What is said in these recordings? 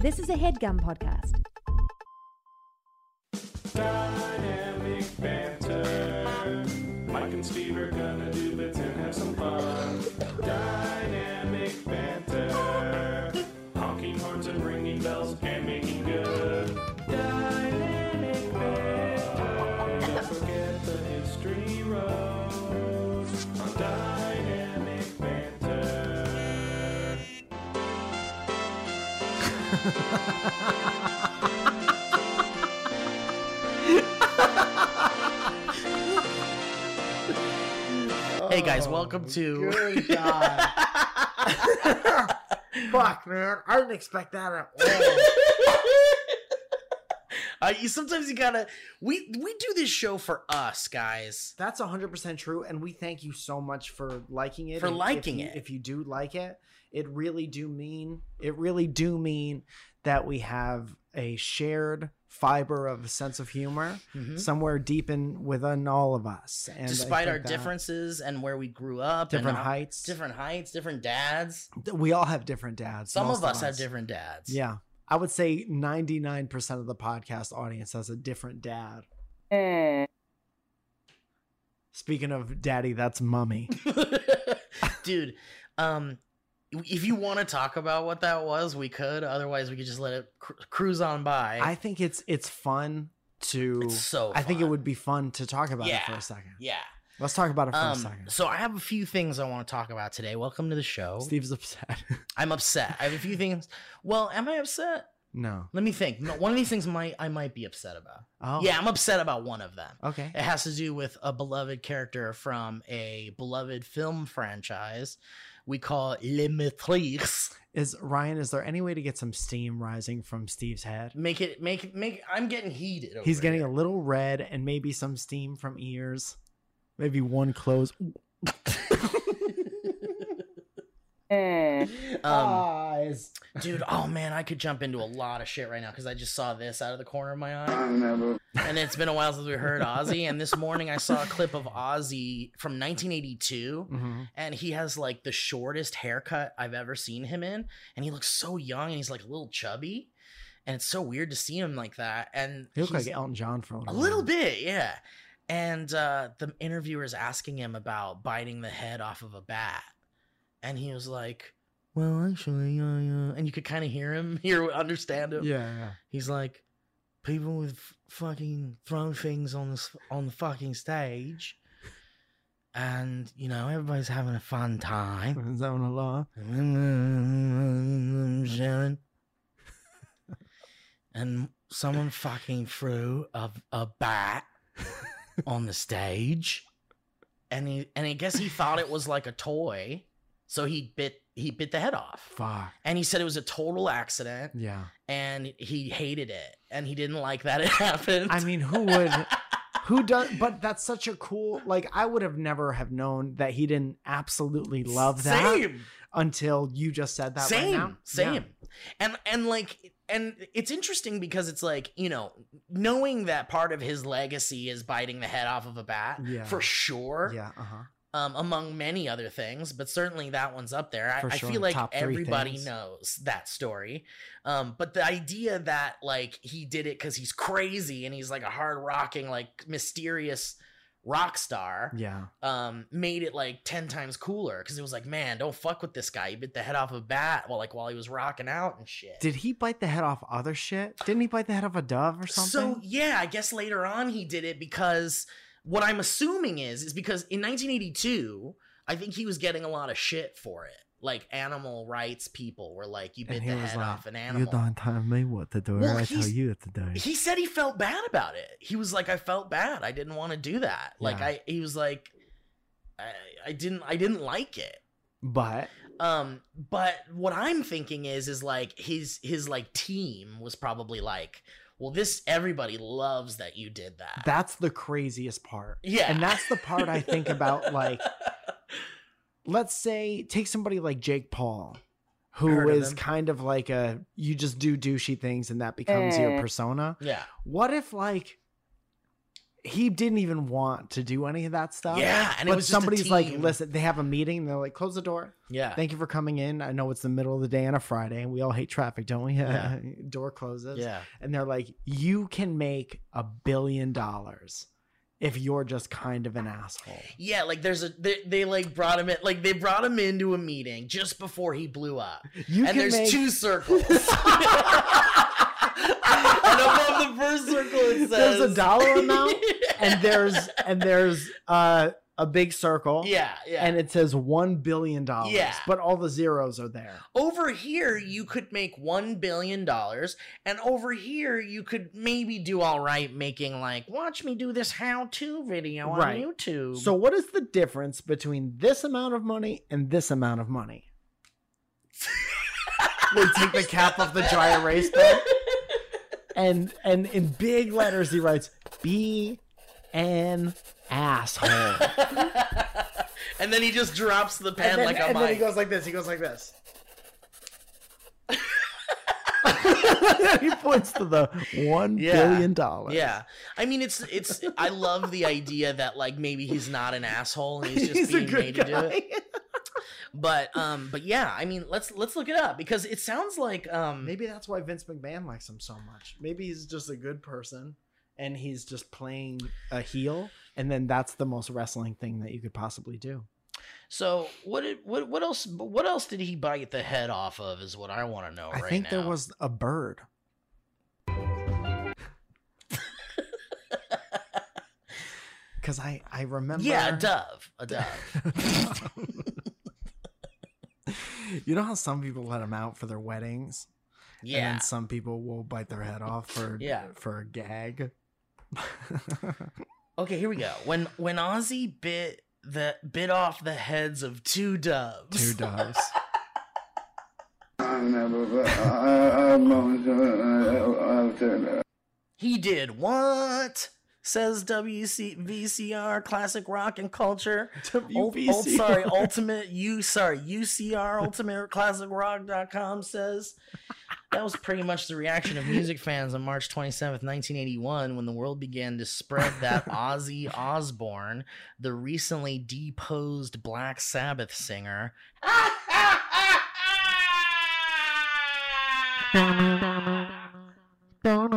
This is a headgum podcast. Dynamic banter. Mike and Steve are gonna do bits and have some fun. Hey guys, welcome to. Good God. Fuck, man. I didn't expect that at all. Uh, you sometimes you gotta. We we do this show for us, guys. That's 100% true. And we thank you so much for liking it. For If- if liking you- it. If you do like it, it really do mean, it really do mean that we have a shared fiber of a sense of humor Mhm. somewhere deep in within all of us. And Despite our differences and where we grew up, different how- heights, different heights, different dads. we all have different dads. Some most of us have different dads. Yeah. I would say 99% of the podcast audience has a different dad. Speaking of daddy, that's mummy. dude. Um, if you want to talk about what that was, we could. Otherwise, we could just let it cru- cruise on by. I think it's it's fun to It's so I think it would be fun to talk about it for a second. yeah. Let's talk about it for a Um, second. so I have a few things I want to talk about today. Welcome to the show. Steve's upset. I'm upset. I have a few things. Well, am I upset? no. Let me think. No, one of these things might I might be upset about. Oh. Yeah, I'm upset about one of them. Okay. It has to do with a beloved character from a beloved film franchise we call Les Maîtres. Is Ryan, is there any way to get some steam rising from Steve's head? Make it make it make I'm getting heated. He's getting here. a little red and maybe some steam from ears. Maybe one close. um, Eyes. dude, oh man, I could jump into a lot of shit right now because I just saw this out of the corner of my eye. And it's been a while since we heard Ozzy. And this morning I saw a clip of Ozzy from 1982. hmm and he has like the shortest haircut I've ever seen him in, and he looks so young and he's like a little chubby, and it's so weird to see him like that. And He looks like Elton John for a a little, little bit, yeah. And uh, the interviewer is asking him about biting the head off of a bat, and he was like, "Well, actually, yeah, yeah." And you could kind of hear him, hear, understand him. Yeah, yeah. He's like, people with f- fucking throw things on the on the fucking stage, and you know everybody's having a fun time. Is that a law? Sharon. and someone fucking threw a, a bat on the stage, and he and I guess he thought it was like a toy, so he bit he bit the head off. Fuck. And he said it was a total accident Yeah. and he hated it and he didn't like that it happened. I mean, who would? Who does? But that's such a cool. Like, I would have never have known that he didn't absolutely love that Same. until you just said that. same, right now. same. Yeah. And and like and it's interesting because it's like, you know, knowing that part of his legacy is biting the head off of a bat Yeah. for sure. Yeah. Uh huh. Um, among many other things, but certainly that one's up there. I, For I feel like everybody things. knows that story. Um, but the idea that like he did it because he's crazy and he's like a hard rocking, like mysterious rock star. Yeah. um made it like 10 times cooler because it was like man don't fuck with this guy he bit the head off a bat while like while he was rocking out and shit Did he bite the head off other shit? Didn't he bite the head off a dove or something? so yeah i guess later on he did it because what i'm assuming is is because in 1982 i think he was getting a lot of shit for it like animal rights people were like you bit and the he was head like, off an animal." "You don't tell me what to do. Well, I tell he's- you what to do." he said he felt bad about it. He was like, I felt bad. I didn't want to do that. Like Yeah. I, he was like, I, I didn't, I didn't like it. But Um, but what I'm thinking is, is like his, his like team was probably like, well, this everybody loves that you did that. that's the craziest part. yeah, And that's the part I think about. Like, let's say take somebody like Jake Paul, who Heard of is him. kind of like a you just do douchey things and that becomes your eh. persona. yeah, What if like he didn't even want to do any of that stuff. Yeah, and it but was just a somebody's like, listen, they have a meeting. They're like, close the door. Yeah. Thank you for coming in. I know it's the middle of the day on a Friday, and we all hate traffic, don't we? Yeah. door closes. Yeah. and they're like, you can make a billion dollars if you're just kind of an asshole. Yeah, like there's a they, they like brought him in like they brought him into a meeting just before he blew up. You and can there's make- two circles. and above the first circle it says There's a dollar amount, and there's and there's uh, a big circle. Yeah, yeah. And it says one billion dollars. Yeah. But all the zeros are there. over here you could make 1 billion dollars and over here you could maybe do all right making like watch me do this how-to video on Right. YouTube. So what is the difference between this amount of money and this amount of money? they take the cap off the dry erase pen and and in big letters he writes be an asshole. and then he just drops the pen and then, like a and then he goes like this. He goes like this. he points to the one billion Yeah. dollars. Yeah, I mean it's it's. I love the idea that like maybe he's not an asshole and he's just he's a being good made to do it. But um, but yeah, I mean let's let's look it up because it sounds like um, Maybe that's why Vince McMahon likes him so much. Maybe he's just a good person and he's just playing a heel, and then that's the most wrestling thing that you could possibly do. So what did what what else what else did he bite the head off of is what I want to know I right think there was a bird. Because I, I remember. yeah, a dove, a dove. you know how some people let them out for their weddings? And Yeah, then some people will bite their head off for Yeah. for a gag. Okay, here we go. When when Ozzy bit the bit off the heads of two doves. Two doves. I never, I, I've known, uh, I've said that. He did what? Says WC VCR Classic Rock and Culture. Ul- ul- WVCR. sorry, Ultimate U sorry, UCR Ultimate Classic Rock.com says that was pretty much the reaction of music fans on March 27th, 1981, when the world began to spread that Ozzy Osbourne, the recently deposed Black Sabbath singer, Bats,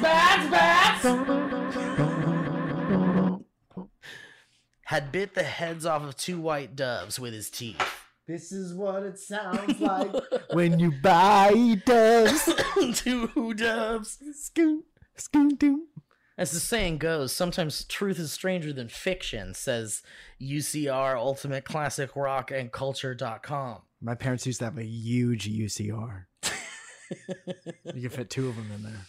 bats, bats! had bit the heads off of two white doves with his teeth. This is what it sounds like when you buy doves. two doves. Scoot, scoot, doo. As the saying goes, sometimes truth is stranger than fiction, says UCR Ultimate Classic Rock and Culture.com. My parents used to have a huge UCR. you can fit two of them in there.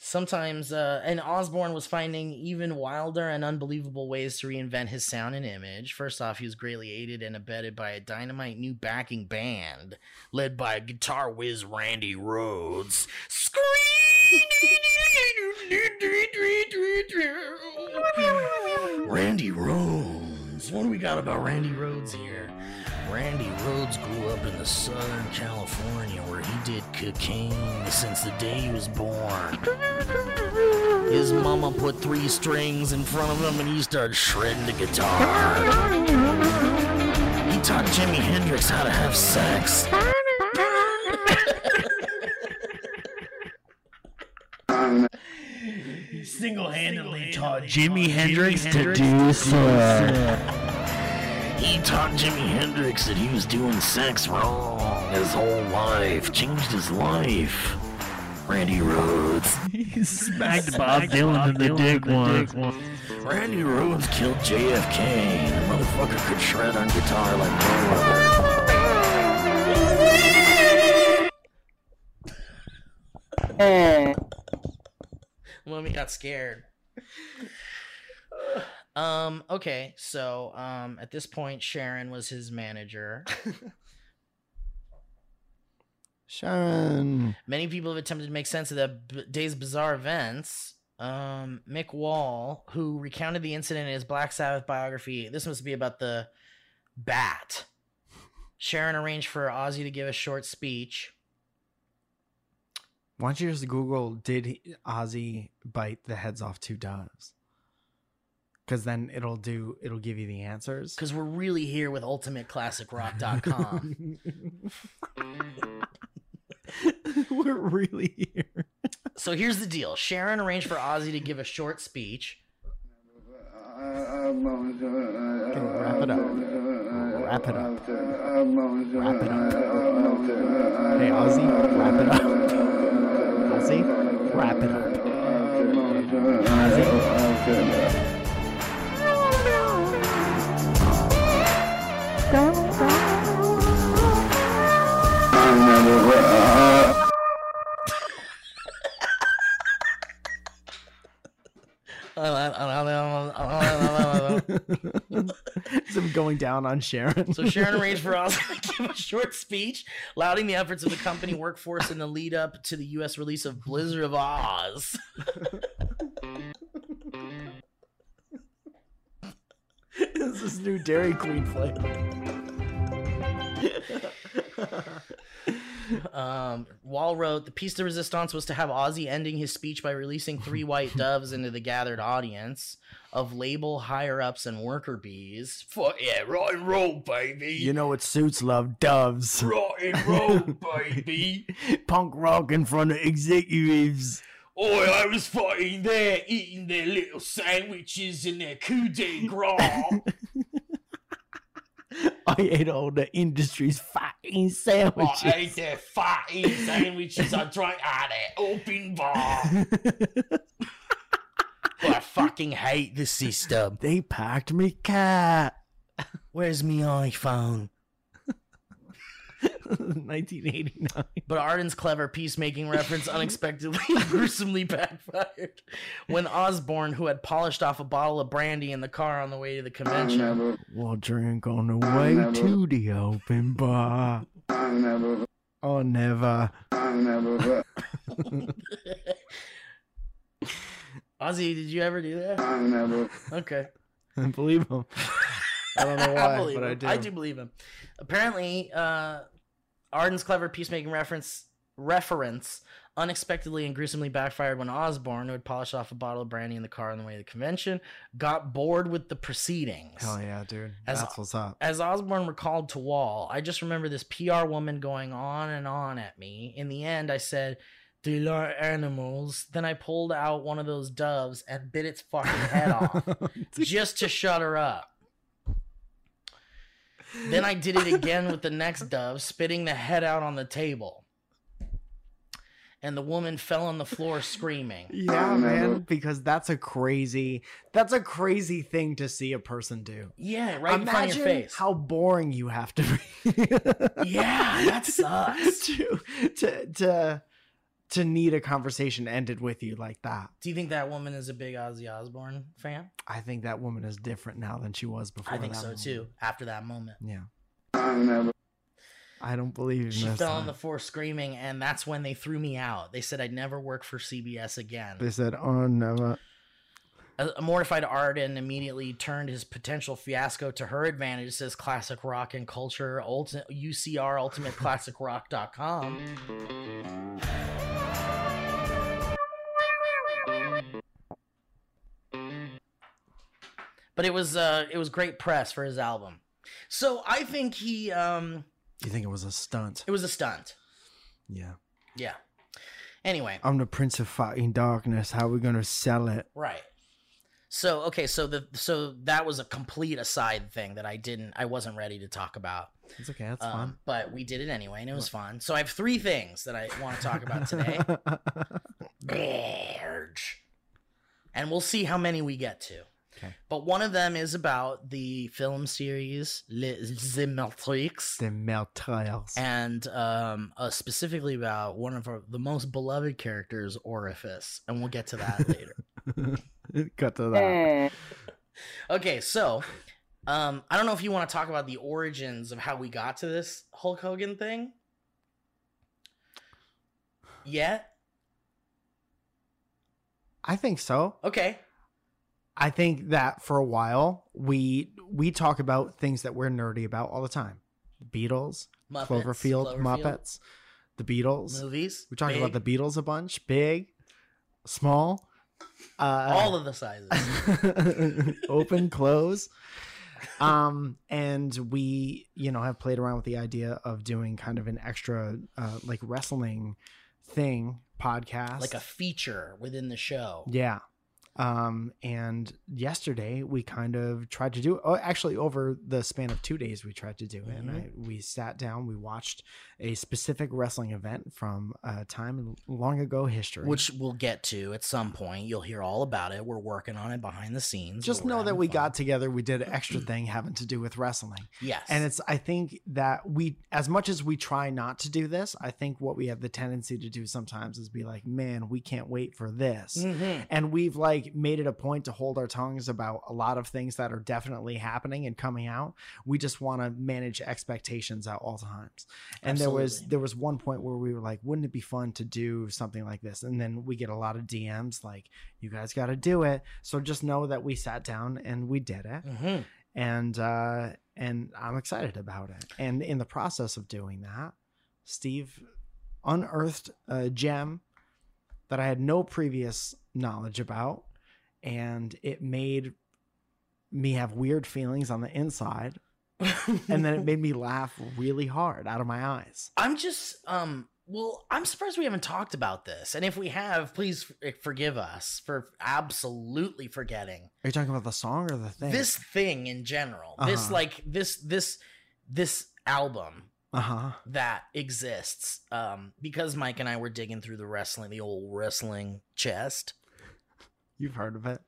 Sometimes, uh, and Osbourne was finding even wilder and unbelievable ways to reinvent his sound and image. First off, he was greatly aided and abetted by a dynamite new backing band led by guitar whiz Randy Rhoads. Randy Rhoads. What do we got about Randy Rhoads here? Randy Rhoads grew up in the Southern California where he did cocaine since the day he was born. His mama put three strings in front of him and he started shredding the guitar. He taught Jimi Hendrix how to have sex. He single-handedly taught Jimi Hendrix to do so. He taught Jimi Hendrix that he was doing sex wrong his whole life, changed his life. Randy Rhoads. He smacked Bob Dylan in the dick once. Randy Rhoads killed JFK. The motherfucker could shred on guitar like no other. Mommy got scared. Um, okay, so um at this point Sharon was his manager. Sharon. Many people have attempted to make sense of the b- day's bizarre events. Um, Mick Wall, who recounted the incident in his Black Sabbath biography, this must be about the bat. Sharon arranged for Ozzy to give a short speech. Why don't you just Google did he- Ozzy bite the heads off two doves? Because then it'll do it'll give you the answers. Because we're really here with ultimateclassicrock.com. We're really here. so here's the deal Sharon arranged for Ozzy to give a short speech. wrap it up. Wrap it up. Wrap it up. Hey Ozzy, wrap it up. Ozzy, wrap it up. Some going down on Sharon. So Sharon arranged for us to give a short speech, lauding the efforts of the company workforce in the lead up to the U.S. release of Blizzard of Ozz. this is new Dairy Queen flavor. Um, Wall wrote, the piece de resistance was to have Ozzy ending his speech by releasing three white doves into the gathered audience of label higher ups and worker bees. Fuck yeah, rock and roll, baby. You know what suits love? Doves. rock and roll, baby. Punk rock in front of executives. Oi, I was fighting there, eating their little sandwiches and their coup de grace. I ate all the industry's fucking sandwiches. I ate their fatty sandwiches. I drank out their open bar. I fucking hate the system. they packed me cat. Where's me iPhone? 1989. But Arden's clever peacemaking reference unexpectedly gruesomely backfired when Osbourne, who had polished off a bottle of brandy in the car on the way to the convention, We'll drink on the way to the open bar. I never. Oh, never. I never. Ozzy, did you ever do that? I never. Okay. I believe him. I don't know why, believe but I him. do. I do believe him. Apparently, uh, Arden's clever peacemaking reference reference unexpectedly and gruesomely backfired when Osbourne, who had polished off a bottle of brandy in the car on the way to the convention, got bored with the proceedings. Hell yeah, dude. As- That's what's up. As Osbourne recalled to Wall, I just remember this PR woman going on and on at me. In the end, I said, They like animals. Then I pulled out one of those doves and bit its fucking head off just to shut her up. Then I did it again with the next dove, spitting the head out on the table. And the woman fell on the floor screaming. Yeah, man, because that's a crazy that's a crazy thing to see a person do. Yeah, right in front of Imagine your face. how boring you have to be. yeah, that sucks. to, to to to need a conversation ended with you like that. Do you think that woman is a big Ozzy Osbourne fan? I think that woman is different now than she was before. I think that so moment. too. After that moment, Yeah. I don't believe in she this. fell on the floor screaming, and that's when they threw me out. They said I'd never work for CBS again. They said, "Oh, never." A, a mortified Arden immediately turned his potential fiasco to her advantage, says Classic Rock and Culture, ulti- UCR Ultimate Classic Rock.com. But it was uh it was great press for his album. So I think he um You think it was a stunt? it was a stunt. Yeah. Yeah. Anyway, I'm the prince of fucking darkness. How are we gonna sell it? Right. So okay, so the so that was a complete aside thing that I didn't I wasn't ready to talk about. It's okay. That's Um, but we did it anyway and it was fun. So I have three things that I want to talk about today. And we'll see how many we get to. Okay. But one of them is about the film series Les Matrix. the meurtriers. And um, uh, specifically about one of our, the most beloved characters, Orifice, and we'll get to that later. Cut to that. Okay, so um, I don't know if you want to talk about the origins of how we got to this Hulk Hogan thing. Yet? I think so. Okay. I think that for a while we we talk about things that we're nerdy about all the time. Beatles, Muppets, Cloverfield, Muppets. the Beatles. Movies. We talked about the Beatles a bunch. Big, small, uh, all of the sizes. open, close. Um, and we, you know, have played around with the idea of doing kind of an extra, uh, like wrestling thing podcast, like a feature within the show. yeah. Um, and yesterday we kind of tried to do it. Oh, actually, over the span of two days, we tried to do it. And I, we sat down, we watched a specific wrestling event from a time in long ago history. Which we'll get to at some point. You'll hear all about it. We're working on it behind the scenes. just know that we fun. got together, we did an extra thing having to do with wrestling. yes, And it's, I think that we, as much as we try not to do this, I think what we have the tendency to do sometimes is be like, man, we can't wait for this. Mhm. and we've like made it a point to hold our tongues about a lot of things that are definitely happening and coming out we just want to manage expectations at all times and there was there was one point where we were like wouldn't it be fun to do something like this? And then we get a lot of dms like you guys got to do it. So just know that we sat down and we did it. Mhm. and uh and i'm excited about it. And in the process of doing that steve unearthed a gem that i had no previous knowledge about. And it made me have weird feelings on the inside and then it made me laugh really hard out of my eyes I'm just um well, I'm surprised we haven't talked about this. And if we have, please forgive us for absolutely forgetting are you talking about the song or the thing this thing in general. This Uh-huh. like this this this album uh-huh that exists um because Mike and I were digging through the wrestling the old wrestling chest you've heard of it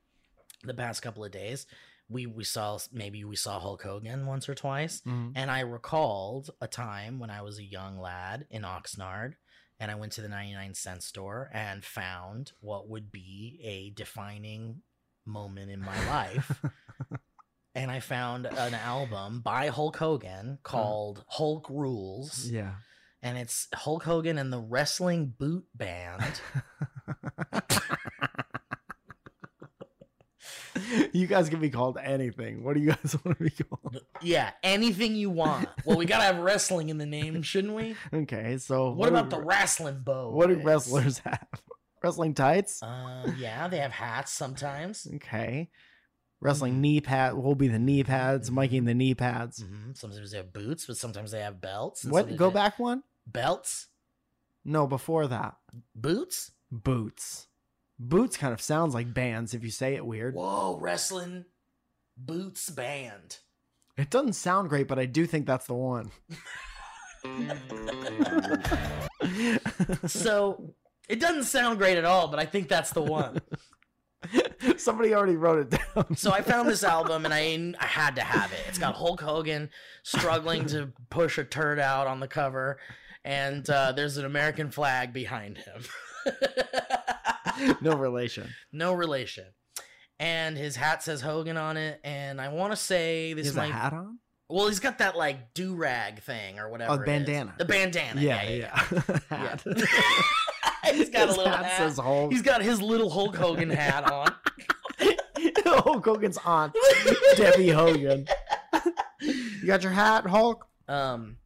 the past couple of days. We we saw maybe we saw Hulk Hogan once or twice. Mhm. And I recalled a time when I was a young lad in Oxnard and I went to the 99 cent store and found what would be a defining moment in my life. and I found an album by Hulk Hogan called Hulk Rules. yeah And it's Hulk Hogan and the Wrestling Boot Band. you guys can be called anything what do you guys want to be called yeah, anything you want. Well, we got to have wrestling in the name, shouldn't we? okay so What do- about the wrestling bow? what do wrestlers have wrestling tights Uh, yeah, they have hats sometimes. Okay. Wrestling knee pad will be the knee pads, Mikey and the knee pads. hmm Sometimes they have boots, but sometimes they have belts. What? Go back one? Belts, No, before that. boots. Boots. Boots kind of sounds like bands if you say it weird. Whoa, wrestling boots band. It doesn't sound great, but I do think that's the one. So it doesn't sound great at all, but I think that's the one. Somebody already wrote it down. So I found this album and I I had to have it. It's got Hulk Hogan struggling to push a turd out on the cover, and uh, there's an American flag behind him. no relation. no relation. And his hat says Hogan on it, and I want to say He this has might. a hat on? Well, he's got that like do rag thing or whatever. Oh, bandana. The bandana. Yeah, Yeah, yeah. yeah. Yeah. he's got His a little hat hat. says Hulk. He's got his little Hulk Hogan hat on. Hulk Hogan's aunt, Debbie Hogan. You got your hat, Hulk? Um.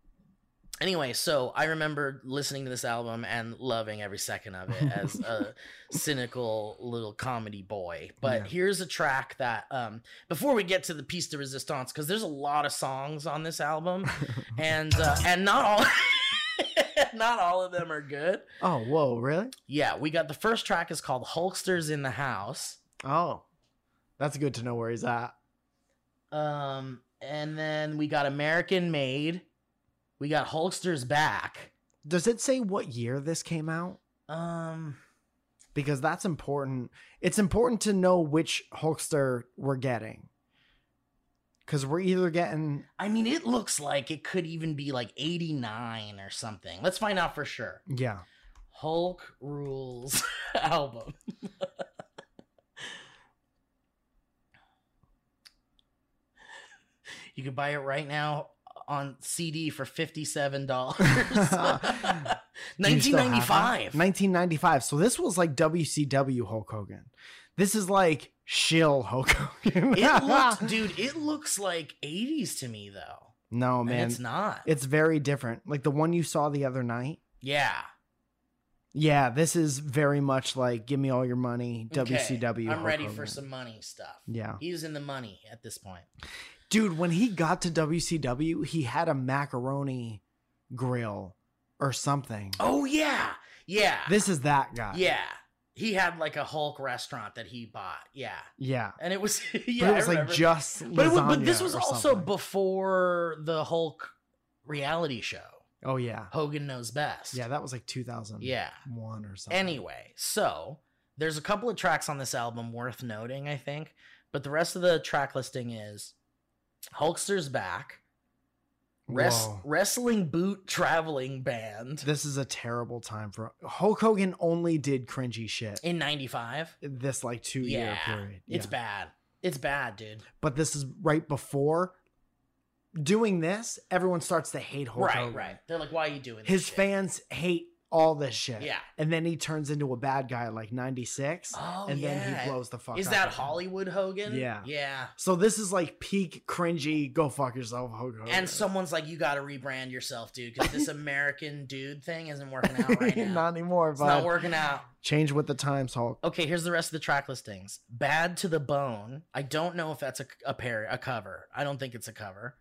Anyway, so I remember listening to this album and loving every second of it as a cynical little comedy boy. But Yeah. here's a track that, um, before we get to the piece de resistance, because there's a lot of songs on this album, and uh, and not all, not all of them are good. Oh, whoa, really? Yeah, we got the first track is called Hulksters in the House. Oh, that's good to know where he's at. Um, and then we got American Made. We got Hulksters Back. Does it say what year this came out? Um, Because that's important. It's important to know which Hulkster we're getting. Because we're either getting, I mean, it looks like it could even be like 89 or something. Let's find out for sure. yeah. Hulk Rules album. you can buy it right now on CD for $57. You still have it? 1995. 1995. So this was like WCW Hulk Hogan. This is like shill Hulk Hogan. It looks, dude, it looks like 80s to me though. no, And man. it's not. It's very different. Like the one you saw the other night. Yeah. Yeah, this is very much like give me all your money, Okay, WCW. I'm Hulk ready for some money stuff. Yeah. He's in the money at this point. Dude, when he got to WCW, he had a macaroni grill or something. Oh yeah. Yeah. This is that guy. yeah. He had like a Hulk restaurant that he bought. Yeah. Yeah. And it was But yeah, it I was like just but, it was, but this was also something. before the Hulk reality show. Oh yeah. Hogan knows best. Yeah, that was like 2001 Yeah. one or something. Anyway, so there's a couple of tracks on this album worth noting, I think, but the rest of the track listing is Hulkster's back, Res- Wrestling Boot Traveling Band This is a terrible time for Hulk Hogan only did cringy shit in 95. this like 2 Yeah. year period. It's Yeah. bad. It's bad, dude. But this is right before doing this, everyone starts to hate Hulk right, Hogan. right. They're like, why are you doing this? His shit?" fans hate all this shit. Yeah. And then he turns into a bad guy like 96 Oh, and then he blows the fuck Is that. Hollywood Hogan? Yeah. Yeah. So this is like peak cringy go fuck yourself Hogan. And someone's like, you got to rebrand yourself, dude, because this American dude thing isn't working out right now. not anymore, it's not working out. change with the times, Hulk. Okay, here's the rest of the track listings. Bad to the Bone. I don't know if that's a, a pair a cover. I don't think it's a cover.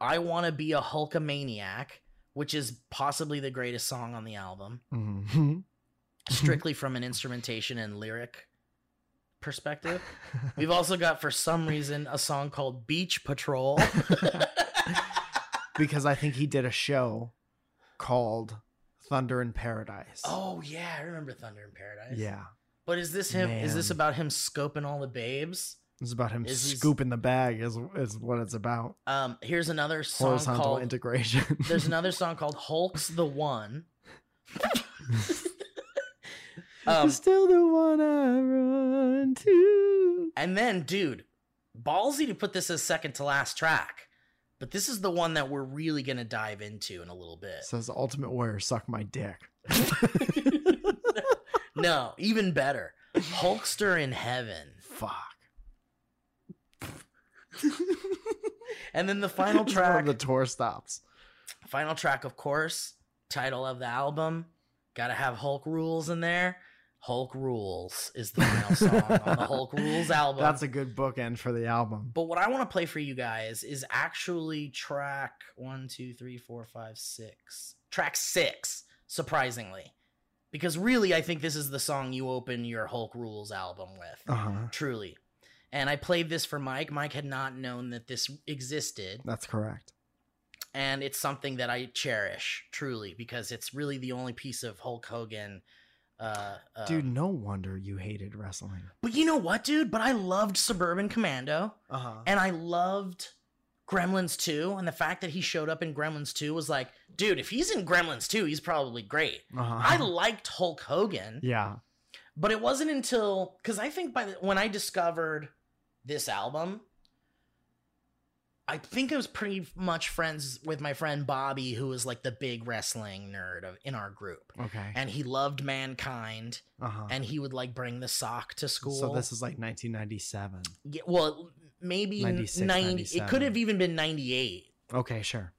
I want to be a Hulkamaniac, which is possibly the greatest song on the album, Mhm. strictly from an instrumentation and lyric perspective. We've also got, for some reason, a song called Beach Patrol. because I think he did a show called Thunder in Paradise. oh yeah, I remember Thunder in Paradise. yeah. but is this him? Is this about him scoping all the babes? It's about him Is scooping the bag is is what it's about. Um, here's another song Horizontal called. integration. There's another song called Hulk's the One. um, still the one I run to. and then, dude, ballsy to put this as second to last track, but this is the one that we're really gonna dive into in a little bit. Says Ultimate Warrior, suck my dick. no, even better, Hulkster in Heaven, Fuck. and then the final one of track. the tour stops. Final track, of course, title of the album. Got to have Hulk Rules in there. Hulk Rules is the final song on the Hulk Rules album. That's a good bookend for the album. But what I want to play for you guys is actually track one, two, three, four, five, six. Track six, surprisingly. Because really, I think this is the song you open your Hulk Rules album with. Uh huh. Truly. And I played this for Mike. Mike had not known that this existed. That's correct. And it's something that I cherish, truly, because it's really the only piece of Hulk Hogan. Uh, uh, Dude, no wonder you hated wrestling. But you know what, dude? But I loved Suburban Commando. Uh huh. and I loved Gremlins 2 and the fact that he showed up in Gremlins 2 was like, dude, if he's in Gremlins 2, he's probably great. Uh-huh. I liked Hulk Hogan, yeah. but it wasn't until cuz I think by the, when I discovered this album I think I was pretty much friends with my friend Bobby who was like the big wrestling nerd of, in our group. Okay. And he loved mankind Uh huh. and he would like bring the sock to school. So this is like 1997. Yeah, well, maybe 90. It could have even been 98. Okay, sure.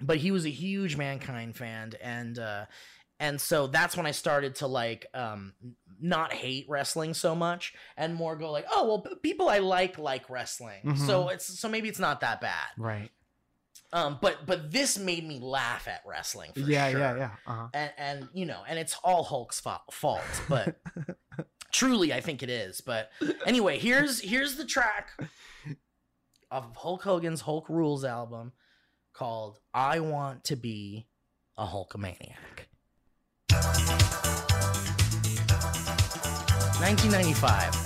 But he was a huge Mankind fan and uh and so that's when I started to like um not hate wrestling so much and more go like, "Oh, well, people I like like wrestling." Mhm. So it's so maybe it's not that bad. Right. Um but but this made me laugh at wrestling for yeah, sure. yeah, yeah. Uh-huh. And and you know, and it's all Hulk's fa- fault, but truly I think it is. But anyway, here's here's the track of Hulk Hogan's Hulk Rules album called I Want to Be a Hulkamaniac. 1995.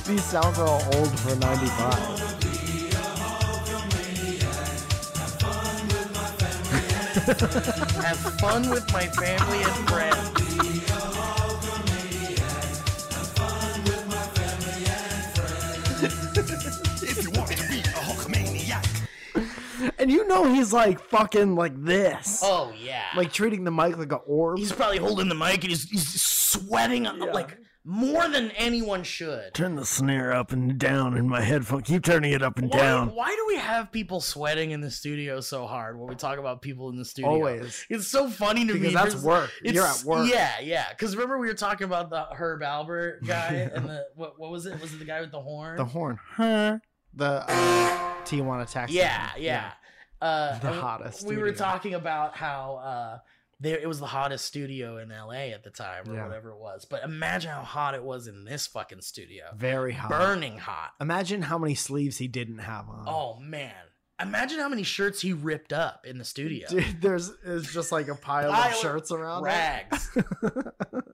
These sounds are all old for 95. Have fun with my family and friends. If you want to be a Hulkamaniac, And you know he's like fucking like this. Oh yeah. Like treating the mic like an orb. he's probably holding the mic and he's, he's sweating Yeah. like more than anyone should. Turn the snare up and down in my headphone. Keep turning it up and Why, down. why do we have people sweating in the studio so hard when we talk about people in the studio? Always. It's so funny to me. Because that's There's- work. It's, You're at work. Yeah, yeah. Because remember we were talking about the Herb Alpert guy and the what? What was it? Was it the guy with the horn? The horn. Huh? The uh, Tijuana taxi. yeah, yeah. Uh, The hottest We were talking about how uh, there it was the hottest studio in LA at the time or Yeah. whatever it was. But imagine how hot it was in this fucking studio. Very hot. Burning hot. Imagine how many sleeves he didn't have on. Oh man. Imagine how many shirts he ripped up in the studio. Dude, there's it's just like a pile Pile of of shirts around. Rags. all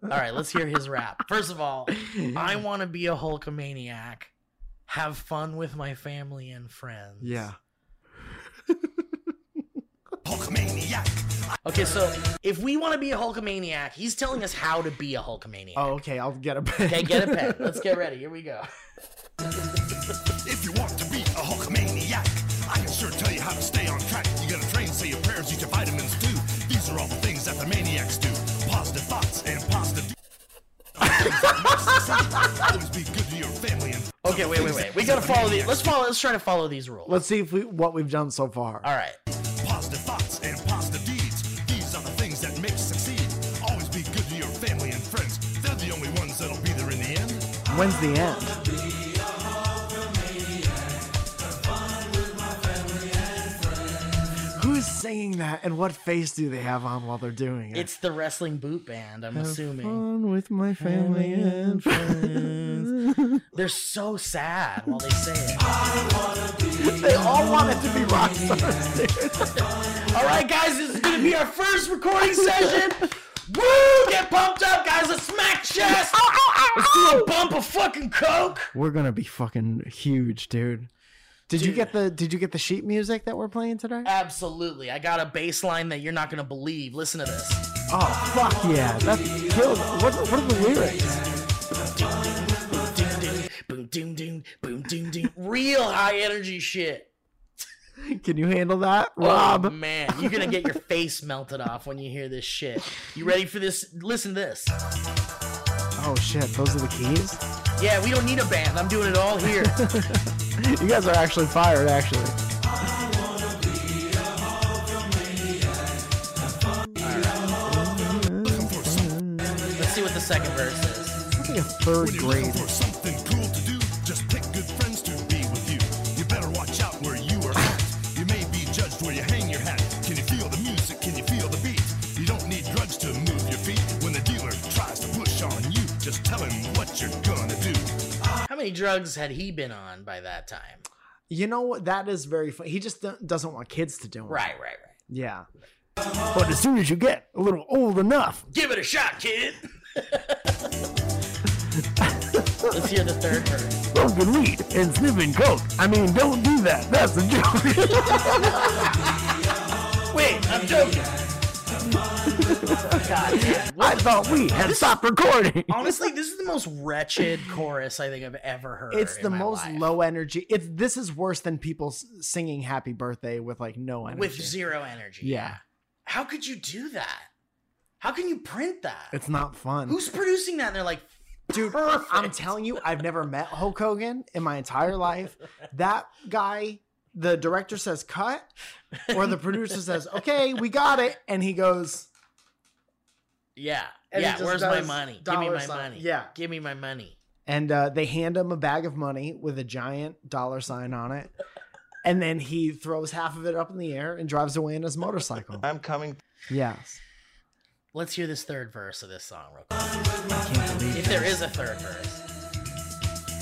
right, let's hear his rap. First of all, I want to be a Hulkamaniac, have fun with my family and friends. Yeah. Hulkamaniac. Okay, so if we want to be a Hulkamaniac, he's telling us how to be a Hulkamaniac. Oh, okay. I'll get a pen. Okay, get a pen. Let's get ready. Here we go. If you want to be a Hulkamaniac, I can sure tell you how to stay on track. You gotta train, say your prayers, eat your vitamins too. These are all the things that the maniacs do. Positive thoughts and positive. Always be good to your family and. Okay, wait, wait, wait. We gotta follow these. Let's follow. Let's try to follow these rules. Let's see if we what we've done so far. All right. Positive thoughts and When's the end? Who's singing that and what face do they have on while they're doing it? It's the wrestling boot band. I'm assuming fun with my family and friends. they're so sad while they say it. they all want it to be rock stars, dude. All right, guys, this is gonna be our first recording session. Woo! Get pumped up, guys. Let's smack chest. Oh, oh, oh, Let's do a bump of fucking coke. We're gonna be fucking huge, dude. Did you get the Did you get the sheet music that we're playing today? Absolutely. I got a bass line that you're not gonna believe. Listen to this. Oh fuck yeah! That's killed. What What are the lyrics? Boom, doom, doom, boom, doom, doom. Real high energy shit. Can you handle that, Oh Rob? man, you're gonna get your face melted off when you hear this shit. You ready for this? Listen to this. Oh shit! Those are the keys. Yeah, we don't need a band. I'm doing it all here. You guys are actually fired. Actually, Looking Let's see what the second verse is. I think a third When you're looking grade. Many drugs had he been on by that time? You know what? That is very funny. He just doesn't want kids to do it. Right, right, right. Yeah. But as soon as you get a little old enough, Give it a shot, kid. Let's hear the third verse. smoking weed and sniffing coke. I mean, don't do that. That's a joke. Wait, I'm joking. God damn. I thought we had stopped recording. Honestly, this is the most wretched chorus I think I've ever heard. It's the most life. low energy. It's this is worse than people singing "Happy Birthday" with like no energy. with zero energy. Yeah. How could you do that? How can you print that? It's not fun. Who's producing that? And they're like, Dude, perfect. I'm telling you, I've never met Hulk Hogan in my entire life. That guy, the director says cut, or the producer says, okay, we got it. And he goes, Yeah, And yeah. Where's my money? Give me my sign. money. Yeah. give me my money. and uh, they hand him a bag of money with a giant dollar sign on it. And then he throws half of it up in the air and drives away in his motorcycle. I'm coming. Yes. Let's hear this third verse of this song, real quick. I can't believe If there is a third verse.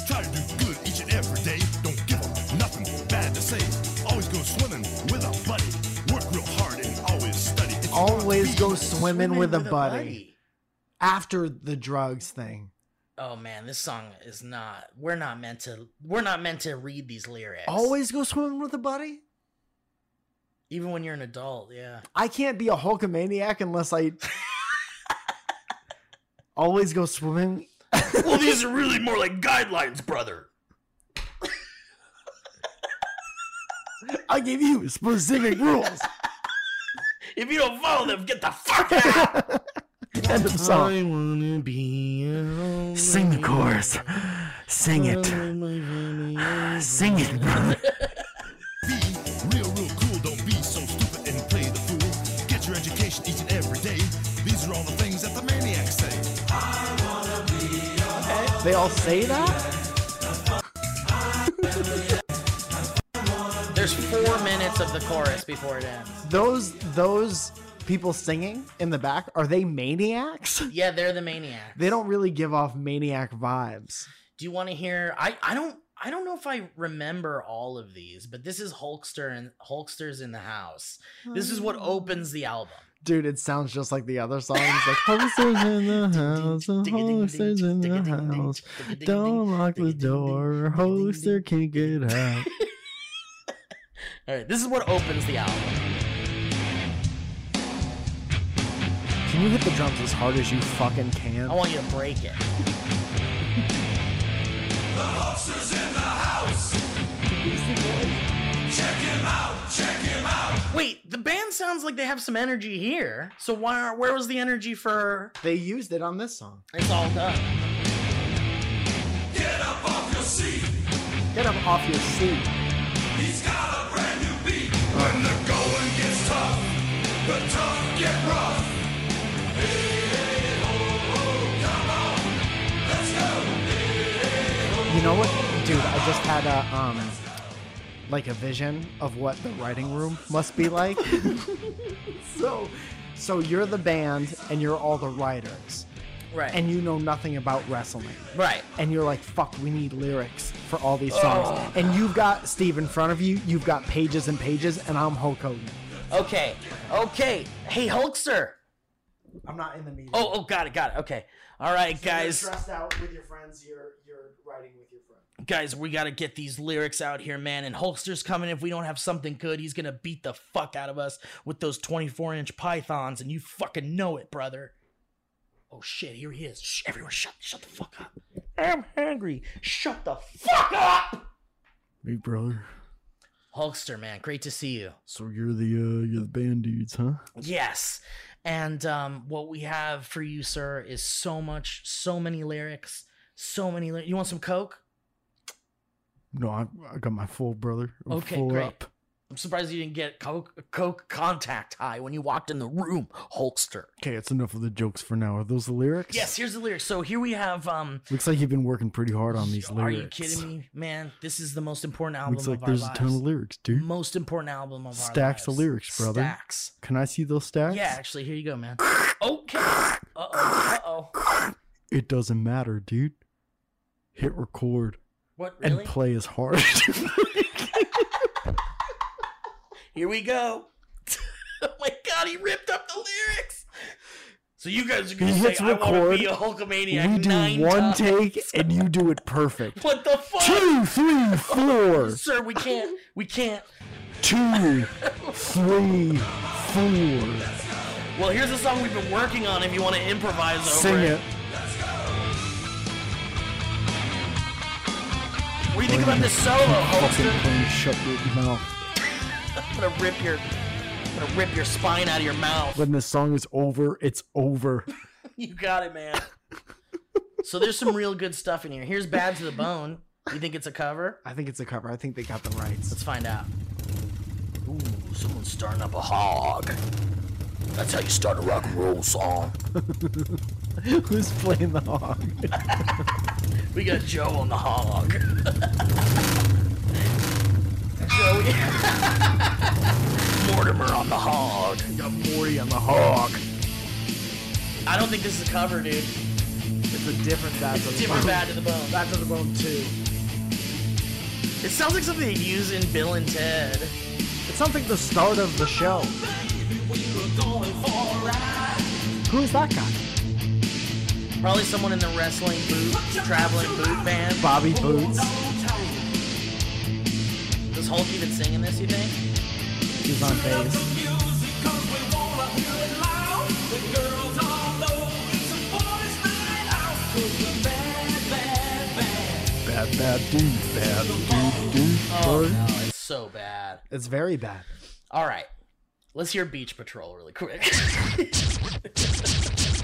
Try to do good each and every day. Don't give them nothing bad to say. Always go swimming with a buddy. Always go swimming with a buddy after the drugs thing. Oh man, this song is not. We're not meant to. We're not meant to read these lyrics. Always go swimming with a buddy? even when you're an adult. Yeah. I can't be a Hulkamaniac unless I always go swimming. well, these are really more like guidelines, brother. I give you specific rules. If you don't follow them, get the fuck out. End of song. I wanna be alone. Sing the chorus. Sing it. Sing it, brother. Be real, real cool. Don't be so stupid and play the fool. Get your education each and every day. These are all the things that the maniacs say. They all say that? There's four minutes of the chorus before it ends. Those those people singing in the back are they maniacs? Yeah, they're the maniacs. They don't really give off maniac vibes. Do you want to hear? I I don't I don't know if I remember all of these, but this is Hulkster and Hulkster's in the house. This is what opens the album. Dude, it sounds just like the other songs. Like posters in the house, the posters in the house. Don't lock the door, Hulkster can't get out. All right, this is what opens the album. Can you hit the drums as hard as you fucking can? I want you to break it. check him out check him out Wait, the band sounds like they have some energy here. So why? Are, where was the energy for? They used it on this song. It's all done. Get up off your seat. When You know what, dude? I just had a um, like a vision of what the writing room must be like. so, so you're the band and you're all the writers, Right. and you know nothing about wrestling. right. and you're like, fuck, we need lyrics for all these songs. And you've got Steve in front of you, you've got pages and pages, and I'm Hulk Hogan. Okay. Okay. Hey, Hulkster. I'm not in the meeting. Oh, oh, got it, got it. Okay. All right, guys. stressed out with your friends, you're you're writing with your friends. Guys, we got to get these lyrics out here, man. And Hulkster's coming. If we don't have something good, he's going to beat the fuck out of us with those 24 inch pythons. And you fucking know it, brother. Oh, shit. Here he is. Shh, everyone, shut, shut the fuck up. I'm hungry. Shut the fuck up. Big brother. Hulkster, man. Great to see you. So you're the uh you're the band dudes, huh? Yes. And um, what we have for you, sir, is so much, so many lyrics, so many. You want some Coke? No, I, I got my full brother. I'm Okay, full great. up. I'm surprised you didn't get Coke, Coke contact high when you walked in the room, Hulkster. Okay, it's enough of the jokes for now. Are those the lyrics? Yes, here's the lyrics. So here we have. Um, Looks like you've been working pretty hard on these lyrics. are you kidding me, man? This is the most important album Looks of like our there's lives. a ton of lyrics, dude. Most important album of our Stacks of lyrics, brother. Stacks. Can I see those stacks? Yeah, actually, here you go, man. Okay. Uh oh. Uh oh. It doesn't matter, dude. Hit record What really? and play as hard. Here we go. oh my god, he ripped up the lyrics. So you guys are gonna He say hits I want to record, be a Hulkamaniac we do one times. take and you do it perfect. What the fuck? Two, three, four. Sir, we can't. We can't. Two, three, four. Well, here's a song we've been working on. If you want to improvise over Sing it. What do you think about this solo, Fucking Hulkster? plain shut your mouth. I'm gonna rip your, I'm gonna rip your spine out of your mouth. When this song is over, it's over. You got it, man. so there's some real good stuff in here. Here's "Bad to the Bone." You think it's a cover? I think it's a cover. I think they got the rights. Let's find out. Ooh, someone's starting up a hog. That's how you start a rock and roll song. Who's playing the hog? We got Joe on the hog. Joey. Mortimer on the hog. Got Morty on the hog. I don't think this is a cover, dude. It's a different bad to the Different bone. bad to the bone. Bad to the bone too. It sounds like something they use in Bill and Ted. It sounds like the start of the show. Who's that guy? Probably someone in the wrestling boot, traveling boot band. Bobby Boots. Does Hulk even singing this, you think? He's on bass. Bad, bad dude. Bad dude, dude. Oh no, it's so bad. It's very bad. All right, let's hear Beach Patrol really quick.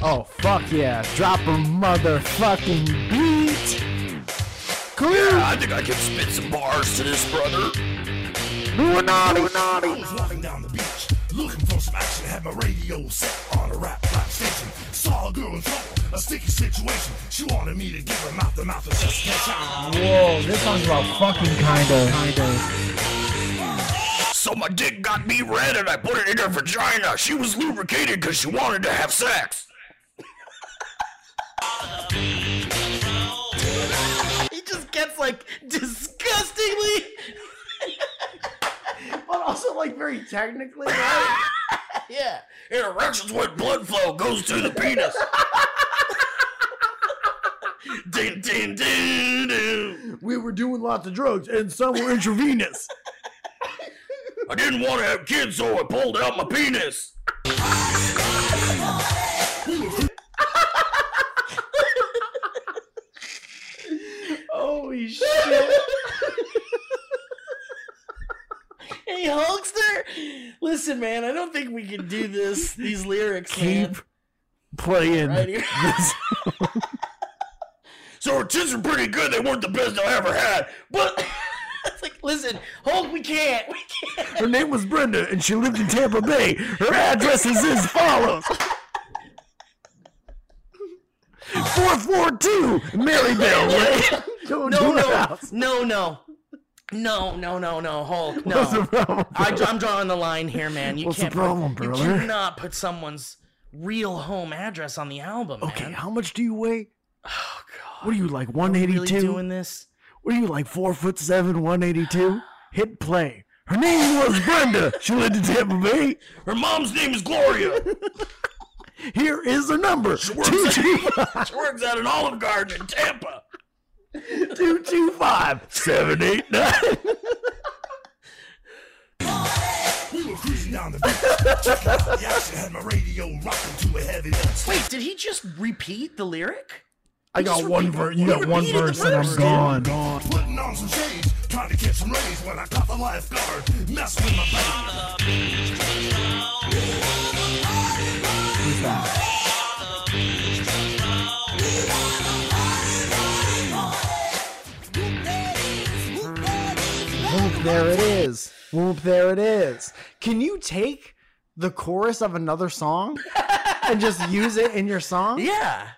Oh fuck yeah! Drop a motherfucking beat. Cool. I think I can spit some bars to this brother. I was walking down the beach, looking for some action. Had my radio set on a rap rap station. Saw a girl in trouble, a sticky situation. She wanted me to give her mouth to mouth assassination. Whoa, this song's about fucking kinda. Kinda. So my dick got me red and I put it in her vagina. She was lubricated because she wanted to have sex. He just gets like disgustingly. But also like very technically, right? Yeah. An erection's when blood flow goes to the penis. din, din, din, din. we were doing lots of drugs and some were intravenous. I didn't want to have kids, so I pulled out my penis. Holy shit! Hey, Hulkster! Listen, man, I don't think we can do this. These lyrics, man. Keep playing. Right here. So her tits are pretty good. They weren't the best I ever had, but it's like, listen, Hulk, we can't. We can't. Her name was Brenda, and she lived in Tampa Bay. Her address is as follows: four four two Marybelle Way. Don't No, no, no, no. No, no, no, no, Hulk, What's the no. problem? I, I'm drawing the line here, man. You What's the can't problem, put, you cannot put someone's real home address on the album, Okay, man. how much do you weigh? Oh God, What are you like, Are one we eighty really doing this? What are you like, four foot seven, one eighty two? Hit play. Her name was Brenda. She lived in Tampa Bay. her mom's name is Gloria. Here is her number: works at- She works at an Olive Garden in Tampa. Two two five seven eight nine. We were cruising down the beach. yeah, she had my radio rocking to a heavy. Wait, did he just repeat the lyric? I got one verse. You got one verse, and I'm gone. Gone. Putting on some shades, trying to catch some rays when I caught the lifeguard. Messing with my baby. Who's that? There it is. Whoop, there it is. Can you take the chorus of another song and just use it in your song? Yeah,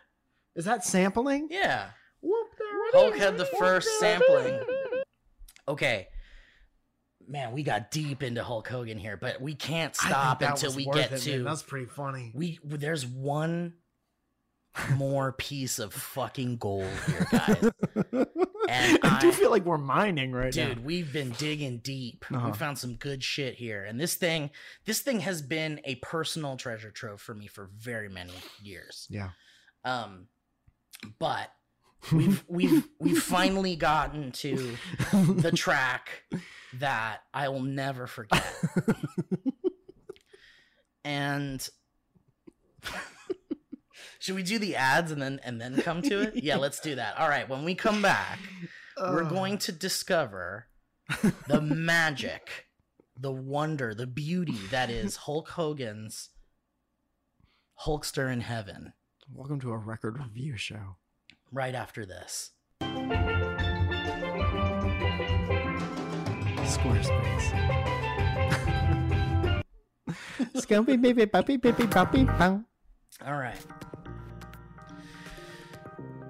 Is that sampling? yeah. Whoop, there it Hulk is. had the first sampling. Okay. Man, we got deep into Hulk Hogan here, but we can't stop until we get it, to man. That's pretty funny. we there's one more piece of fucking gold here, guys. And I do I- feel like we're mining right now. Dude, we've been digging deep. Uh-huh. We found some good shit here. And this thing, this thing has been a personal treasure trove for me for very many years. Yeah. Um but we've we've we've finally gotten to the track that I will never forget. and should we do the ads and then and then come to it? Yeah, let's do that. All right, when we come back, we're Uh, going to discover the magic, the wonder, the beauty that is Hulk Hogan's Hulkster in Heaven Welcome to a record review show. right after this. Squarespace. Scumpy baby puppy baby puppy bang. All right.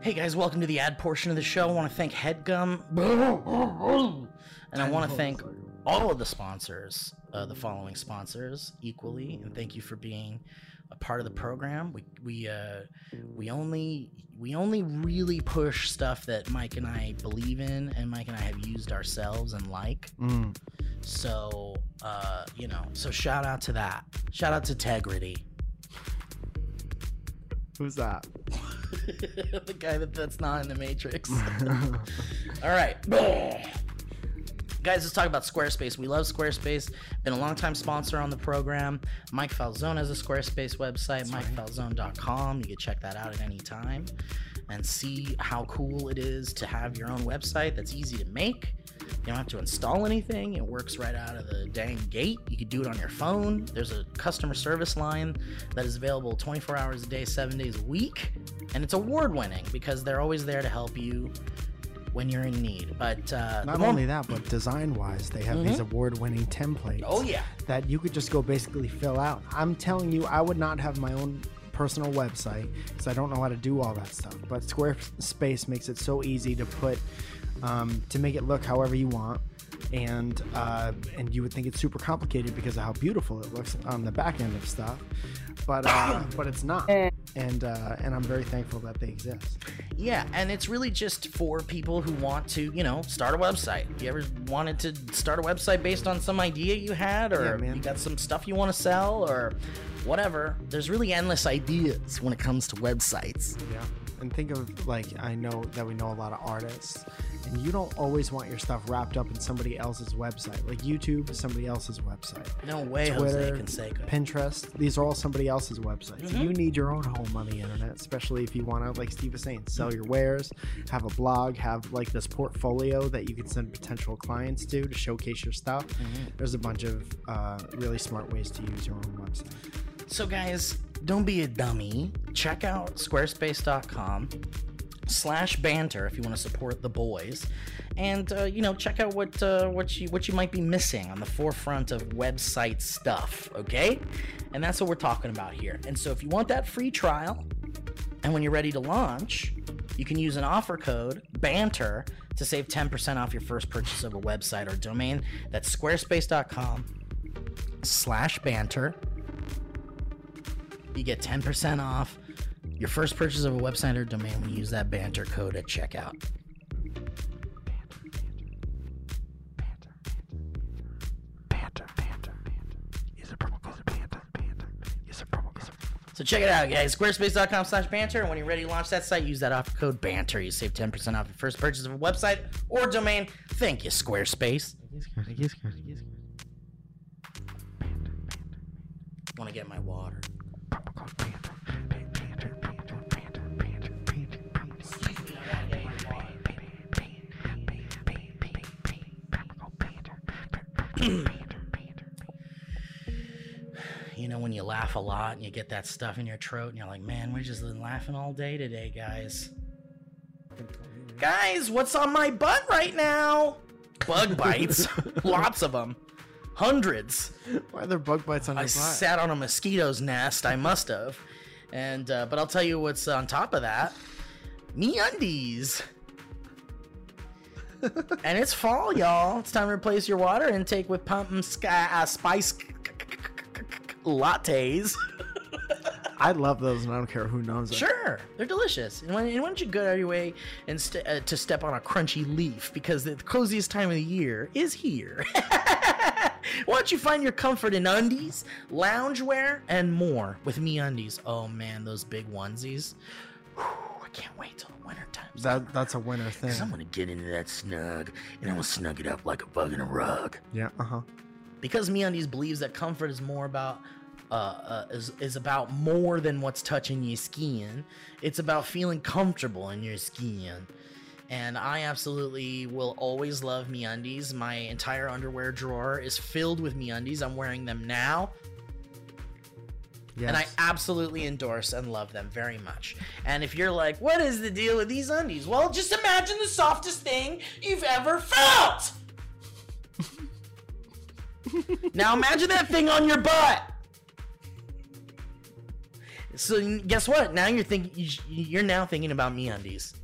Hey guys, welcome to the ad portion of the show. I want to thank Headgum. And I want to thank all of the sponsors, uh, the following sponsors, equally, and thank you for being a part of the program. We we uh, we only we only really push stuff that Mike and I believe in, and Mike and I have used ourselves and like. Mm. So uh, you know, so shout out to that. Shout out to Tegrity. Who's that? the guy that, that's not in the Matrix. All right. Guys, let's talk about Squarespace. We love Squarespace. Been a long time sponsor on the program. Mike Falzone has a Squarespace website, mikefalzone.com. You can check that out at any time. And see how cool it is to have your own website that's easy to make. You don't have to install anything. It works right out of the dang gate. You can do it on your phone. There's a customer service line that is available 24 hours a day, seven days a week. And it's award winning because they're always there to help you when you're in need. But uh, Not only that, but design wise, they have these award winning templates. Oh, yeah. That you could just go basically fill out. I'm telling you, I would not have my own personal website because I don't know how to do all that stuff. But Squarespace makes it so easy to put, um, to make it look however you want. And uh, and you would think it's super complicated because of how beautiful it looks on the back end of stuff, but uh, but it's not. And uh, and I'm very thankful that they exist. Yeah, and it's really just for people who want to, you know, start a website. You ever wanted to start a website based on some idea you had, or Yeah, you got some stuff you want to sell, or whatever? There's really endless ideas when it comes to websites. Yeah. And think of like I know that we know a lot of artists, and you don't always want your stuff wrapped up in somebody else's website. Like YouTube is somebody else's website. No way, Twitter, Jose Canseco. Pinterest, these are all somebody else's websites. Mm-hmm. You need your own home on the internet, especially if you want to, like Steve was saying, sell your wares, have a blog, have like this portfolio that you can send potential clients to to showcase your stuff. Mm-hmm. There's a bunch of uh, really smart ways to use your own website. So, guys, don't be a dummy. Check out squarespace.com slash banter if you want to support the boys. And uh, you know check out what uh, what you what you might be missing on the forefront of website stuff okay? And that's what we're talking about here. And so if you want that free trial and when you're ready to launch you can use an offer code banter to save 10% off your first purchase of a website or domain. That's squarespace.com slash banter you get 10% off your first purchase of a website or domain when you use that banter code at checkout. So check it out, guys. Squarespace.com slash banter. And when you're ready to launch that site, use that offer code banter. You save 10% off your first purchase of a website or domain. Thank you, Squarespace. Want to get my water. You know, when you laugh a lot and you get that stuff in your throat, and you're like, man, we're just been laughing all day today, guys. Guys, what's on my butt right now? Bug bites. Lots of them. Hundreds. Why are there bug bites on your I sat on a mosquito's nest. I must have. And uh, but I'll tell you what's on top of that. Me undies. and it's fall, y'all. It's time to replace your water intake with pumpkin uh, spice lattes. I love those, and I don't care who knows it. Sure, they're delicious. And when, and why don't you go out of your way and st- uh, to step on a crunchy leaf because the coziest time of the year is here. why don't you find your comfort in undies, loungewear, and more with Me Undies? Oh man, those big onesies. Whew, I can't wait till the winter time. That that's a winner thing. Cause I'm gonna get into that snug, and I'm gonna snug it up like a bug in a rug. Yeah. Uh huh. because MeUndies believes that comfort is more about uh, uh, is, is about more than what's touching your skin. It's about feeling comfortable in your skin. And I absolutely will always love MeUndies. My entire underwear drawer is filled with MeUndies. I'm wearing them now, Yes. and I absolutely endorse and love them very much. And if you're like, what is the deal with these undies? Well, just imagine the softest thing you've ever felt. now imagine that thing on your butt. So guess what? Now you're thinking you're now thinking about me undies.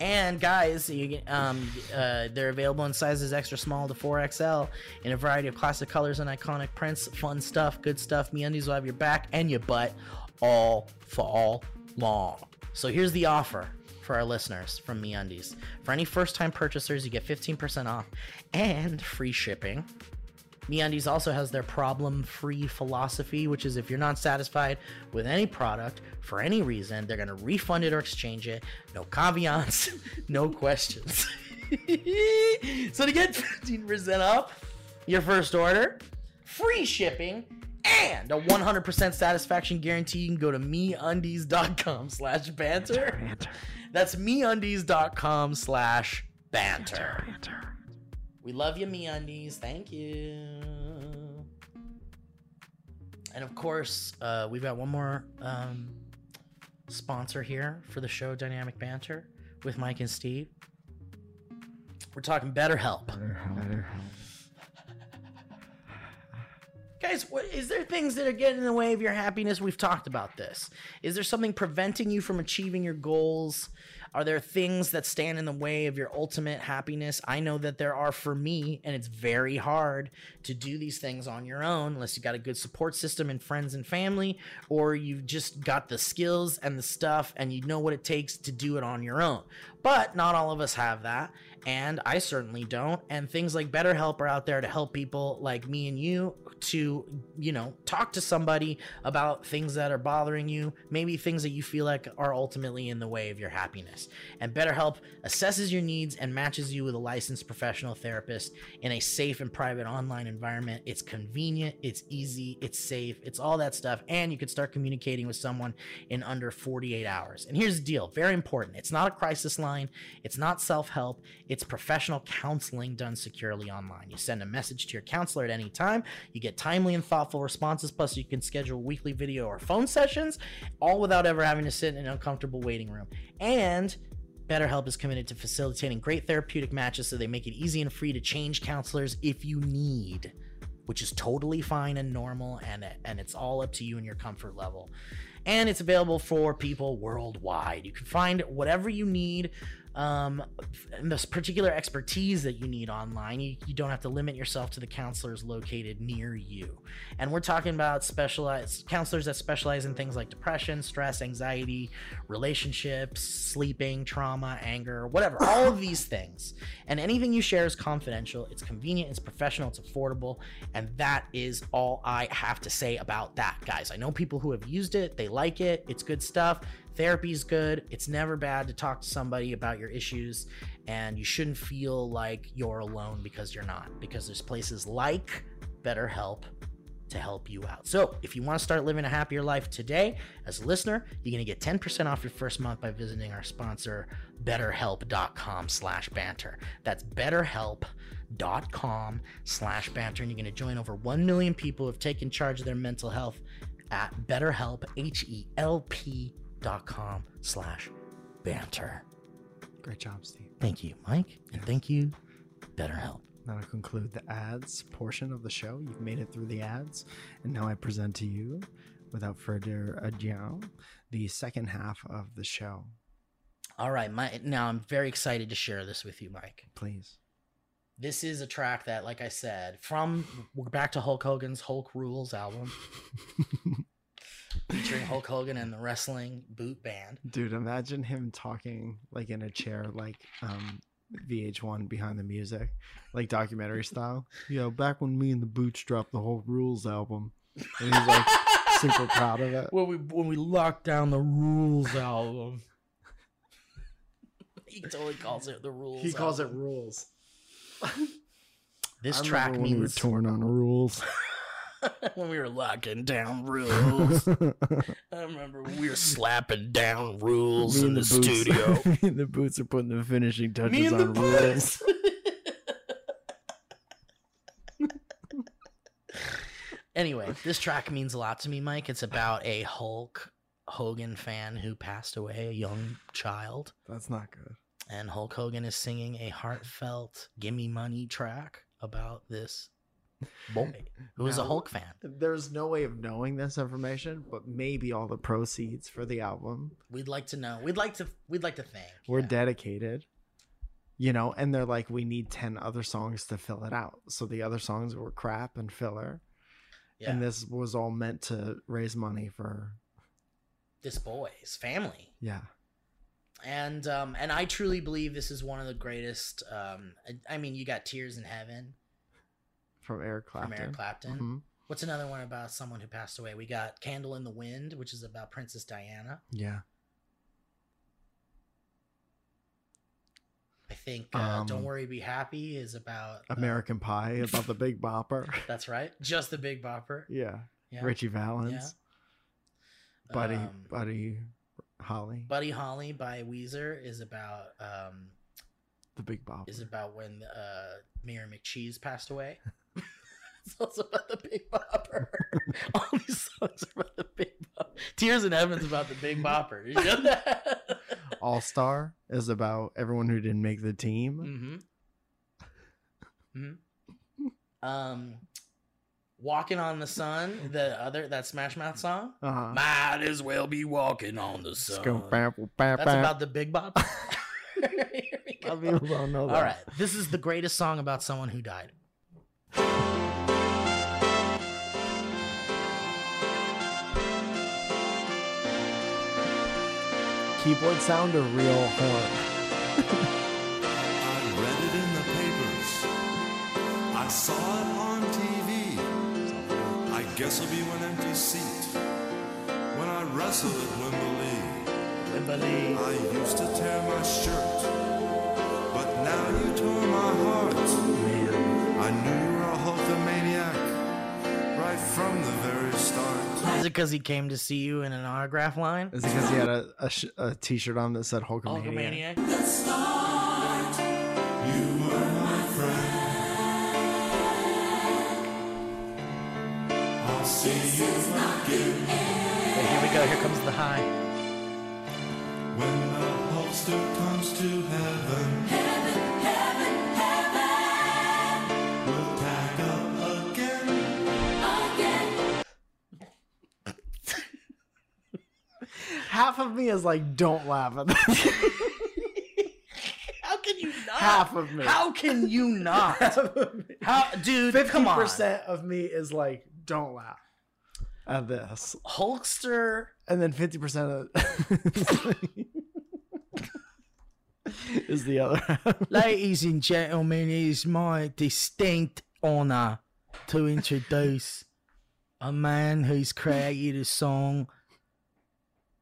And guys, you um, uh, they're available in sizes extra small to 4XL in a variety of classic colors and iconic prints. Fun stuff, good stuff. MeUndies will have your back and your butt all fall long. So here's the offer for our listeners from MeUndies. For any first-time purchasers, you get 15% off and free shipping. MeUndies also has their problem-free philosophy, which is if you're not satisfied with any product for any reason, they're gonna refund it or exchange it. No caveats, no questions. so to get 15% off your first order, free shipping, and a 100% satisfaction guarantee. You can go to meundies.com slash banter. That's meundies.com slash banter. We love you, meundies. Thank you. And of course, uh, we've got one more um, sponsor here for the show, Dynamic Banter, with Mike and Steve. We're talking BetterHelp. Guys, what, is there things that are getting in the way of your happiness? We've talked about this. Is there something preventing you from achieving your goals? Are there things that stand in the way of your ultimate happiness? I know that there are for me, and it's very hard to do these things on your own unless you got a good support system and friends and family, or you've just got the skills and the stuff and you know what it takes to do it on your own. But not all of us have that, and I certainly don't. And things like BetterHelp are out there to help people like me and you to, you know, talk to somebody about things that are bothering you, maybe things that you feel like are ultimately in the way of your happiness. And BetterHelp assesses your needs and matches you with a licensed professional therapist in a safe and private online environment. It's convenient, it's easy, it's safe, it's all that stuff. And you can start communicating with someone in under 48 hours. And here's the deal very important it's not a crisis line, it's not self help, it's professional counseling done securely online. You send a message to your counselor at any time, you get timely and thoughtful responses, plus, you can schedule weekly video or phone sessions, all without ever having to sit in an uncomfortable waiting room. And BetterHelp is committed to facilitating great therapeutic matches so they make it easy and free to change counselors if you need, which is totally fine and normal and and it's all up to you and your comfort level. And it's available for people worldwide. You can find whatever you need um, this particular expertise that you need online. You, you don't have to limit yourself to the counselors located near you. And we're talking about specialized counselors that specialize in things like depression, stress, anxiety, relationships, sleeping, trauma, anger, whatever, all of these things. And anything you share is confidential, it's convenient, it's professional, it's affordable. And that is all I have to say about that, guys. I know people who have used it, they like it, it's good stuff. Therapy's good. It's never bad to talk to somebody about your issues, and you shouldn't feel like you're alone because you're not, because there's places like BetterHelp to help you out. So, if you want to start living a happier life today, as a listener, you're going to get 10% off your first month by visiting our sponsor, betterhelp.com slash banter. That's betterhelp.com slash banter. And you're going to join over 1 million people who have taken charge of their mental health at betterhelp, H-E-L-P dot com slash banter. Great job, Steve. Thank you, Mike. And thank you, BetterHelp. That'll conclude the ads portion of the show. You've made it through the ads. And now I present to you, without further ado, the second half of the show. All right, my now I'm very excited to share this with you, Mike. Please. This is a track that, like I said, from we're back to Hulk Hogan's Hulk Rules album, featuring Hulk Hogan and the Wrestling Boot Band. Dude, imagine him talking like in a chair, like um, VH1 behind the music, like documentary style. You know, back when me and the Boots dropped the whole Rules album, and he's like super proud of it. When we when we locked down the Rules album, he totally calls it the Rules. He calls it. Rules. This I track remember when we were means torn on Rules. when we were locking down rules. I remember we were slapping down rules in the, Boots- studio. me and the Boots are putting the finishing touches the on Rules. anyway, this track means a lot to me, Mike. It's about a Hulk Hogan fan who passed away, a young child. That's not good. And Hulk Hogan is singing a heartfelt Gimme Money track about this boy who was a Hulk fan. There's no way of knowing this information, but maybe all the proceeds for the album We'd like to know. We'd like to we'd like to think. were yeah. dedicated. You know, and they're like, we need 10 other songs to fill it out. So the other songs were crap and filler. Yeah. And this was all meant to raise money for, this boy's family. yeah. and um and i truly believe this is one of the greatest um i- i mean you got tears in heaven From Eric Clapton. from eric clapton Mhm. what's another one about someone who passed away we got candle in the wind which is about princess diana Yeah. i think uh, Um, don't worry be happy is about uh, American Pie about the Big Bopper. that's right just the big bopper yeah. Yeah. Ritchie Valens, Buddy, Um, Buddy Holly, Buddy Holly by Weezer is about um the Big Bopper. is about when uh Mary McCheese passed away. it's also about the Big Bopper. All these songs are about the Big Bopper. Tears in Heaven's about the Big Bopper. You know that? All Star is about everyone who didn't make the team. mm-hmm. hmm Um, Walking on the Sun, the other that Smash Mouth song. Uh-huh. Might as well be walking on the sun. Scoop, bam, bam, That's about the Big Bop. Here we go. of people don't know that. All right, this is the greatest song about someone who died. Keyboard sound or real horn? I read it in the papers. I saw it on TV. I guess it'll be one empty seat when I wrestle at Wembley. Wembley. I used to tear my shirt, but now you tore my heart. I knew right from the very start. Is it because he came to see you in an autograph line? Is it because he had a, a, sh- a t-shirt on that said Hulkamania? Hulkamaniac. You were my friend. I'll see you again Wait, here we go. Here comes the high. when the Hulkster comes to heaven. Heaven, heaven, Half of me is like, don't laugh at that. How can you not? Half of me. How can you not? Half of me. How, dude? Fifty Come on. percent of me is like, don't laugh at this, Hulkster. and then fifty percent of is the other half. Ladies and gentlemen, it is my distinct honor to introduce a man who's created a song.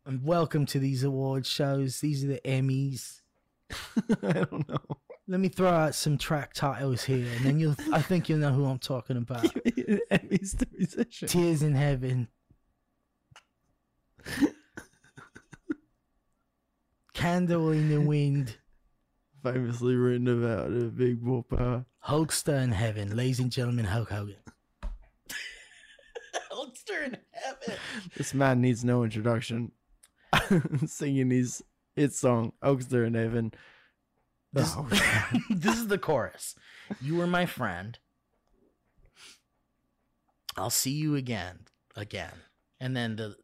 And welcome to these award shows. These are the Emmys. I don't know. Let me throw out some track titles here, and then you'll. I think you'll know who I'm talking about. Emmy's the musician. Tears in Heaven. Candle in the Wind. Famously written about a big whooper. Hulkster in Heaven. Ladies and gentlemen, Hulk Hogan. Hulkster in Heaven. This man needs no introduction. Singing his hit song, Oakster and Evan. This, Oh, this is the chorus. You were my friend. I'll see you again, again. And then the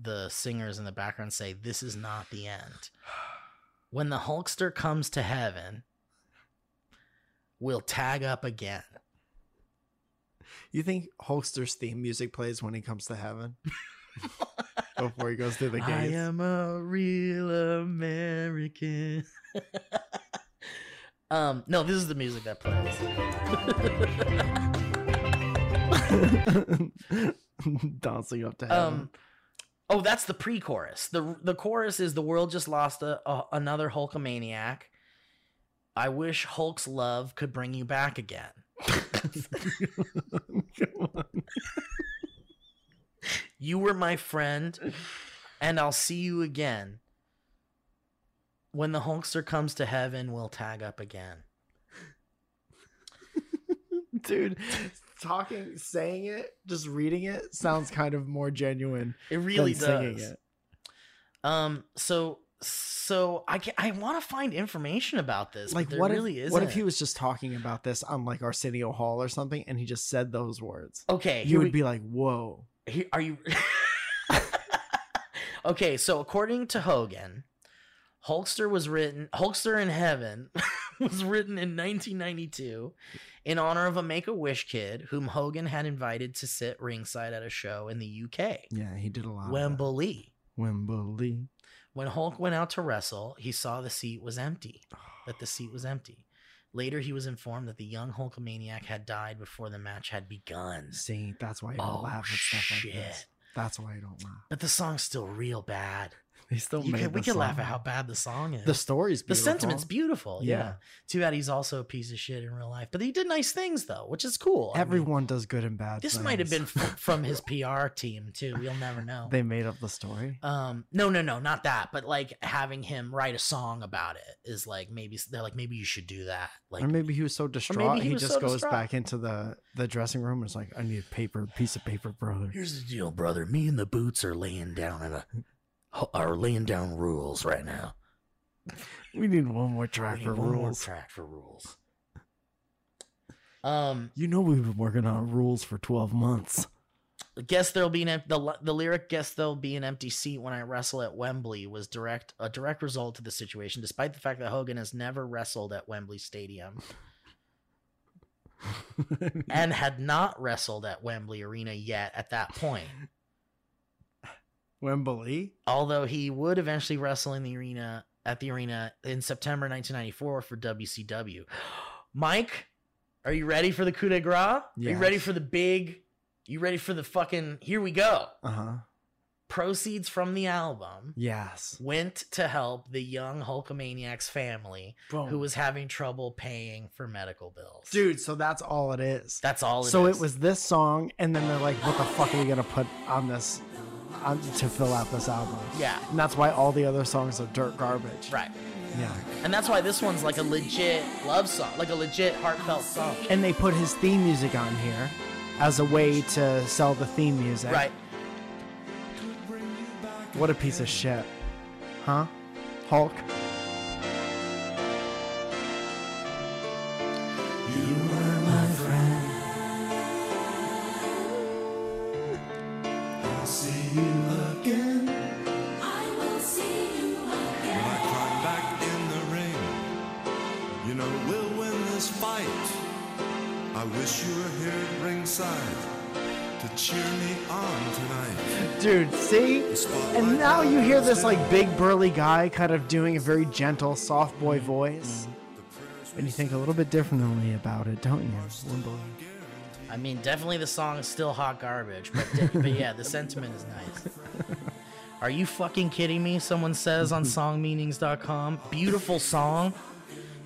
the singers in the background say, "This is not the end." When the Hulkster comes to heaven, we'll tag up again. you think Hulkster's theme music plays when he comes to heaven? Before he goes through the gates. I am a real American. um, no, this is the music that plays. Dancing up to heaven. Um, oh, that's the pre-chorus. the The chorus is the world just lost a, a another Hulkamaniac. I wish Hulk's love could bring you back again. Come on. You were my friend, and I'll see you again. When the Hulkster comes to heaven, we'll tag up again. Dude, talking, saying it, just reading it sounds kind of more genuine It really does. it. Um. So. So I can, I want to find information about this. Like, what really is what if he was just talking about this on like Arsenio Hall or something, and he just said those words? Okay. You would we- be like, "Whoa." He, are you? okay, so according to Hogan, Hulkster was written. Hulkster in Heaven was written in 1992 in honor of a Make a Wish kid whom Hogan had invited to sit ringside at a show in the UK, Yeah, he did a lot. Wembley. Wembley. When Hulk went out to wrestle, he saw the seat was empty. That the seat was empty. Later, he was informed that the young Hulkamaniac had died before the match had begun. See, that's why I don't Oh, laugh at stuff like shit. this. That's why I don't laugh. But the song's still real bad. They still You made could, we could laugh at how bad the song is. the story's beautiful. the sentiment's beautiful. Yeah. Yeah. Too bad he's also a piece of shit in real life. But he did nice things though, which is cool. I mean, Everyone does good and bad. this might have been f- from his PR team too. We'll never know. they made up the story. Um, no, no, no, not that. But like having him write a song about it is like maybe they're like maybe you should do that. Like or maybe he was so distraught he he, just so goes distraught. back into the the dressing room and is like, I need a paper, piece of paper, brother. Here's the deal, brother. Me and the boots are laying down at a are laying down rules right now. We need one more track for one more rules. track for rules. Um, You know we've been working on rules for twelve months. guess there'll be an the the lyric guess there'll be an empty seat when I wrestle at Wembley was direct a direct result to the situation, despite the fact that Hogan has never wrestled at Wembley Stadium and had not wrestled at Wembley Arena yet at that point. Wembley. Although he would eventually wrestle in the arena at the arena in September 1994 for WCW. Mike, are you ready for the coup de grace? Are you ready for the big? You ready for the fucking? Here we go. Uh huh. Proceeds from the album Yes. went to help the young Hulkamaniacs family who was having trouble paying for medical bills. dude. So that's all it is. that's all. It so is. it was this song, and then they're like, "What the fuck are we gonna put on this on, to fill out this album?" Yeah. and that's why all the other songs are dirt garbage. right, Yeah, and that's why this one's like a legit love song, like a legit heartfelt song. and they put his theme music on here as a way to sell the theme music. Right. What a piece of shit, huh? Hulk. When wish you were here at ringside to cheer me on tonight. Dude, see? And now you hear this like big burly guy kind of doing a very gentle, soft boy mm-hmm. voice. Mm-hmm. And you think a little bit differently about it, don't you? Wembley? I mean, definitely the song is still hot garbage, but but yeah, the sentiment is nice. Are you fucking kidding me? Someone says on songmeanings.com. Beautiful song.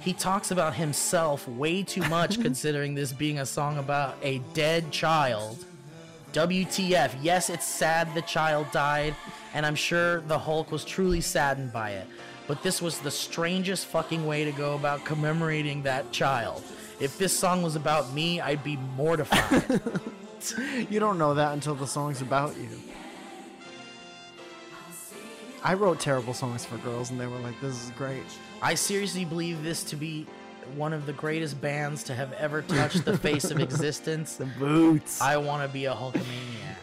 He talks about himself way too much considering this being a song about a dead child. WTF. Yes, it's sad the child died, and I'm sure the Hulk was truly saddened by it. But this was the strangest fucking way to go about commemorating that child. If this song was about me, I'd be mortified. You don't know that until the song's about you. I wrote terrible songs for girls, and they were like, "This is great." I seriously believe this to be one of the greatest bands to have ever touched the face of existence. The boots. I want to be a Hulkamaniac.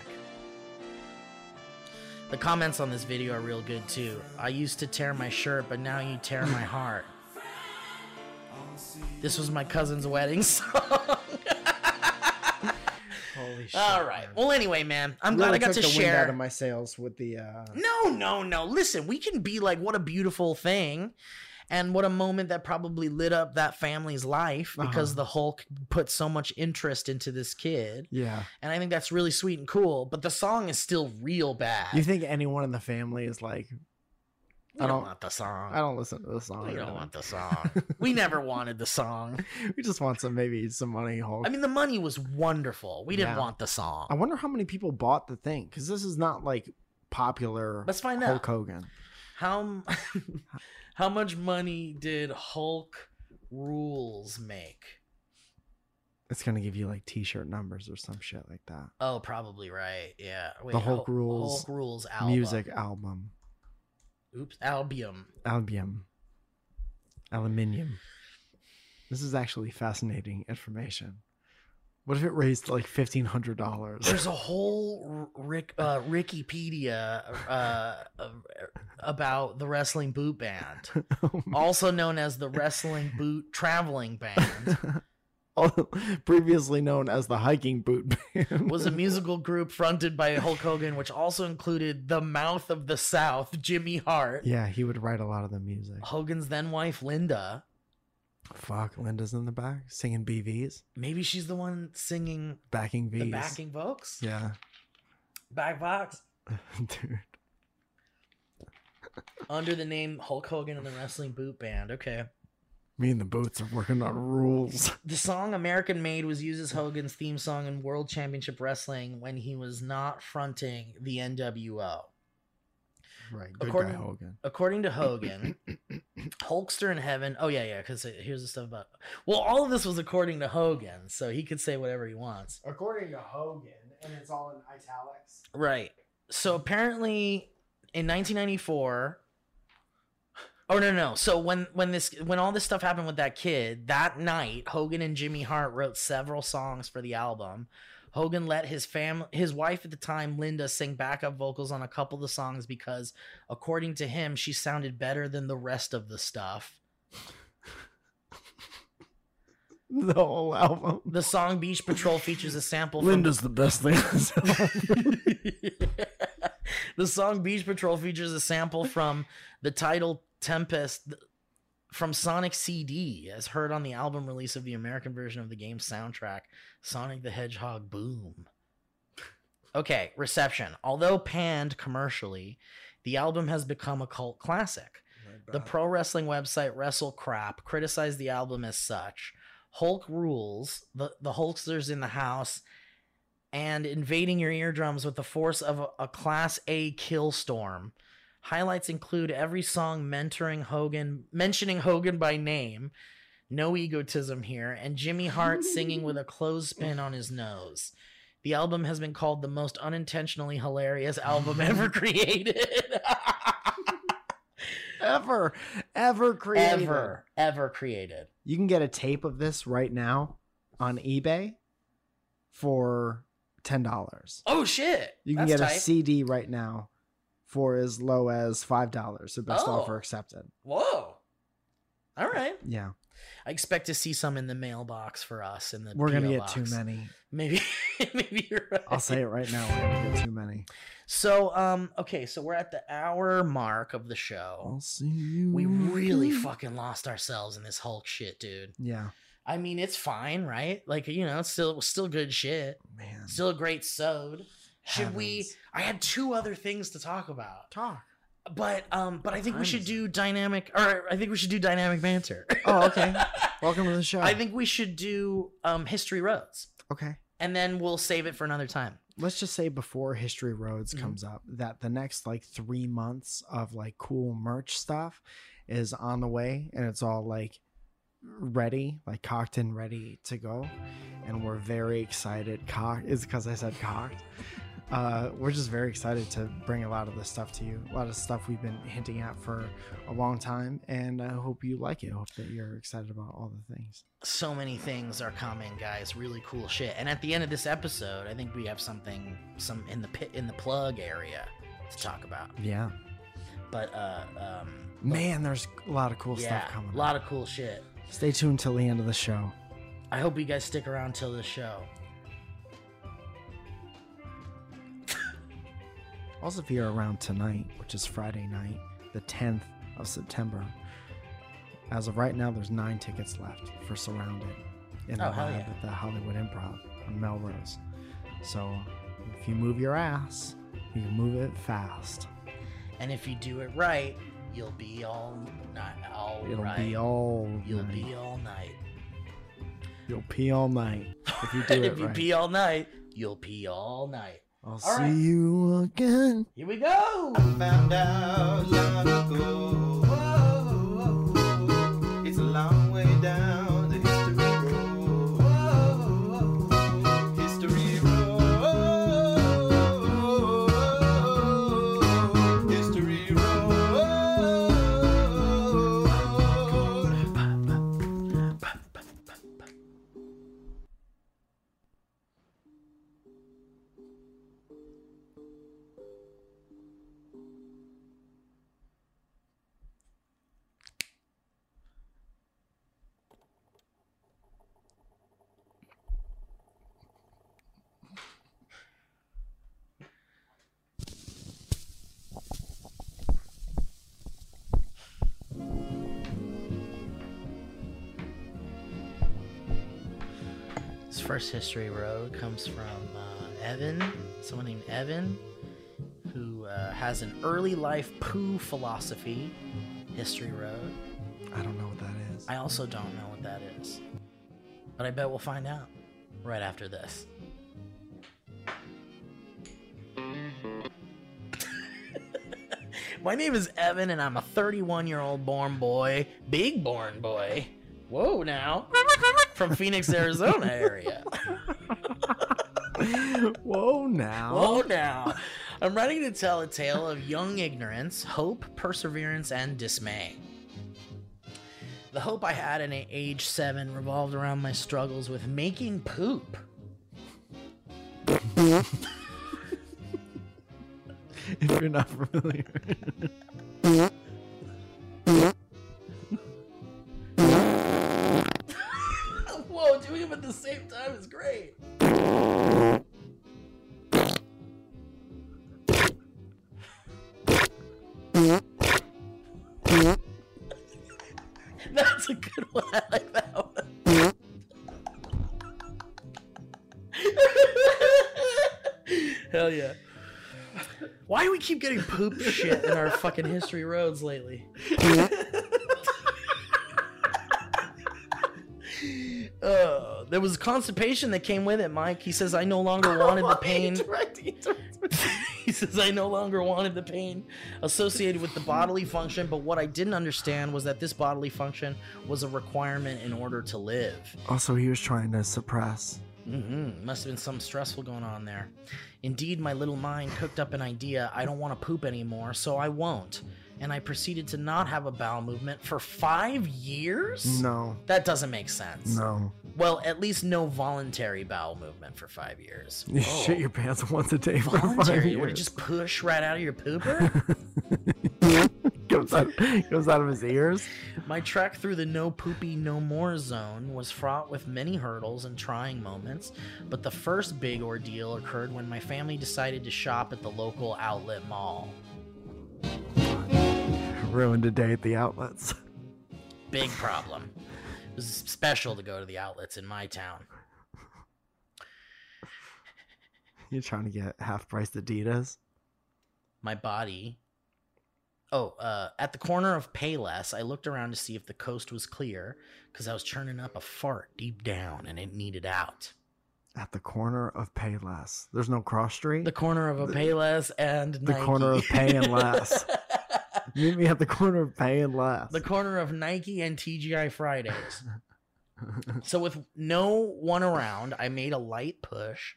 The comments on this video are real good too. I used to tear my shirt, but now you tear my heart. This was my cousin's wedding song. Holy shit! All right. Well, anyway, man, I'm glad I got to the wind share. out of my sails with the. Uh, No, no, no. Listen, we can be like, what a beautiful thing. And what a moment that probably lit up that family's life because Uh-huh. the Hulk put so much interest into this kid. yeah. And I think that's really sweet and cool. But the song is still real bad. You think anyone in the family is like, we I don't don't- want the song. I don't listen to the song. we don't want the song. we never wanted the song. We just want some maybe some money, Hulk. I mean, the money was wonderful. We didn't Yeah. want the song. I wonder how many people bought the thing because this is not like popular. Let's find Hulk out. Hogan. How how much money did Hulk Rules make? It's gonna give you like T-shirt numbers or some shit like that. Oh, probably right. Yeah. Wait, The Hulk Hul- Rules Hulk Rules album. Music album, Oops, album. album, aluminium. This is actually fascinating information. What if it raised like fifteen hundred dollars? There's a whole Rick uh, Wikipedia uh, uh, about the wrestling boot band, also known as the Wrestling Boot Traveling Band. previously known as the hiking boot band. was a musical group fronted by Hulk Hogan, which also included the Mouth of the South, Jimmy Hart, yeah, he would write a lot of the music. Hogan's then wife Linda. Fuck, Linda's in the back singing BVs, Maybe she's the one singing backing V's. the backing vocals. Yeah, Back box. dude. Under the name Hulk Hogan and the Wrestling Boot Band. Okay. Me and the boots are working on rules. The song American Made was used as Hogan's theme song in World Championship Wrestling when he was not fronting the NWO. Right. Good According- guy Hogan. According to Hogan, Hulkster in heaven. Oh, yeah, yeah, because here's the stuff about. Well, all of this was according to Hogan, so he could say whatever he wants. According to Hogan, and it's all in italics. Right. So apparently in 1994 Oh no no. So when when this when all this stuff happened with that kid, that night Hogan and Jimmy Hart wrote several songs for the album. Hogan let his fam his wife at the time Linda sing backup vocals on a couple of the songs because according to him she sounded better than the rest of the stuff. The whole album. The song Beach Patrol features a sample from Linda's the best thing. the song Beach Patrol features a sample from the title Tempest from Sonic CD, as heard on the album release of the American version of the game's soundtrack, Sonic the Hedgehog Boom. Okay, reception. Although panned commercially, the album has become a cult classic. The pro wrestling website WrestleCrap criticized the album as such. Hulk rules, the, the Hulksters in the house, and invading your eardrums with the force of a, a Class A kill storm. Highlights include every song mentoring Hogan, mentioning Hogan by name, no egotism here, and Jimmy Hart singing with a clothespin on his nose. The album has been called the most unintentionally hilarious album ever created. ever, ever created. ever, ever created. You can get a tape of this right now on eBay for ten dollars. Oh shit! You can That's get a. CD right now for as low as five dollars. The best Oh. offer accepted. Whoa! All right. Yeah, I expect to see some in the mailbox for us in the. we're gonna get too many. Maybe, maybe you're right. I'll say it right now. We're gonna get too many. So, um, okay, so we're at the hour mark of the show. I'll see you. We really fucking lost ourselves in this Hulk shit, dude. Yeah, I mean, it's fine, right? Like, you know, it's still still good shit. man. Still a great sewed. Should we? I had two other things to talk about, talk? but um, but I think we should do dynamic. Or I think we should do dynamic banter. Oh, okay. Welcome to the show. I think we should do um history roads, okay. and then we'll save it for another time. let's just say before history roads Mhm. comes up that the next like three months of like cool merch stuff is on the way and it's all like ready like cocked and ready to go and we're very excited cocked is because i said cocked uh, we're just very excited to bring a lot of this stuff to you a lot of stuff we've been hinting at for a long time and i hope you like it I hope that you're excited about all the things so many things are coming, guys. Really cool shit. And at the end of this episode, I think we have something some in the pit in the plug area to talk about. yeah But uh um man there's a lot of cool yeah, stuff coming a lot of cool shit. stay tuned till the end of the show I hope you guys stick around till the show. Also, if you're around tonight, which is Friday night, the 10th of September, as of right now, there's nine tickets left for Surrounded in the Oh, vibe yeah. at the Hollywood Improv on Melrose. So, if you move your ass, you can move it fast. And if you do it right, you'll be all night all It'll right. be all You'll night. be all night. You'll pee all night if you do and it if you right. pee all night, you'll pee all night. I'll All see right. you again. Here we go. found out long ago. It's a long way down first history road comes from uh, Evan, someone named Evan. who uh, has an early life poo philosophy, History Road. I don't know what that is. I also don't know what that is. But I bet we'll find out right after this. My name is Evan, and I'm a 31 year old born boy, big born boy. Whoa, now. From Phoenix, Arizona area. Whoa now. Whoa, now. I'm ready to tell a tale of young ignorance, hope, perseverance, and dismay. The hope I had at age seven revolved around my struggles with making poop. If you're not familiar. At the same time is great. That's a good one. I like that one. Hell yeah. Why do we keep getting poop shit in our fucking history roads lately? there was constipation that came with it, Mike. He says I no longer wanted the pain. he says I no longer wanted the pain associated with the bodily function, but what I didn't understand was that this bodily function was a requirement in order to live. Also, he was trying to suppress. Mm-hmm. Must have been something stressful going on there. Indeed, my little mind cooked up an idea I don't want to poop anymore, so I won't. And I proceeded to not have a bowel movement for five years? No. That doesn't make sense. No. Well, at least no voluntary bowel movement for five years. You shit your pants once a day for five Voluntary? years. Would it just push right out of your pooper? goes out, goes out of his ears. My trek through the no poopy, no more zone was fraught with many hurdles and trying moments, but the first big ordeal occurred when my family decided to shop at the local outlet mall. Ruined a day at the outlets. Big problem. It was special to go to the outlets in my town. You're trying to get half price Adidas. my body. Oh, uh, at the corner of Payless, I looked around to see if the coast was clear because I was churning up a fart deep down and it needed out. At the corner of Payless. There's no cross street. The corner of a Payless and The Nike. corner of Pay and Less. Meet me at the corner of Pay and Less. the corner of Nike and TGI Fridays. so with no one around, I made a light push,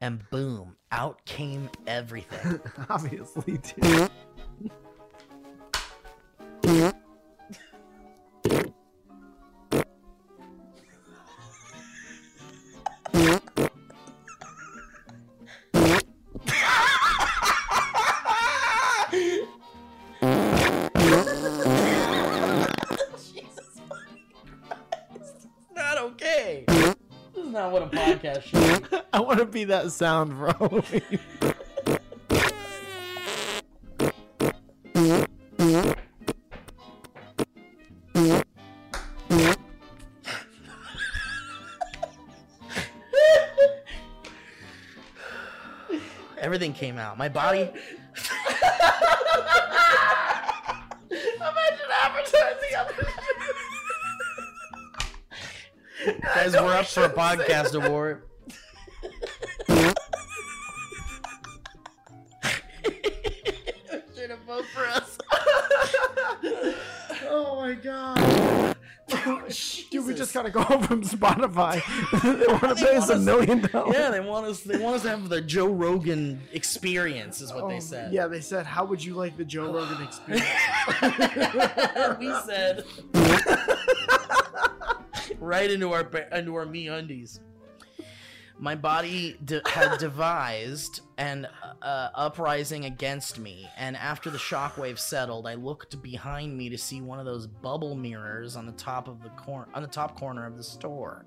and boom, out came everything. Obviously, too. I want to be that sound, bro. Everything came out. My body. Imagine advertising. Guys, we're up for a podcast award. Just gotta go home from Spotify. they want to pay us a million dollars. Yeah, they want us. They want us to have the Joe Rogan experience, is what they Oh, said. Yeah, they said, "How would you like the Joe Rogan experience?" we said right into our into our me undies. My body de- had devised an uh, uprising against me, and after the shockwave settled, I looked behind me to see one of those bubble mirrors on the top of the cor- on the top corner of the store.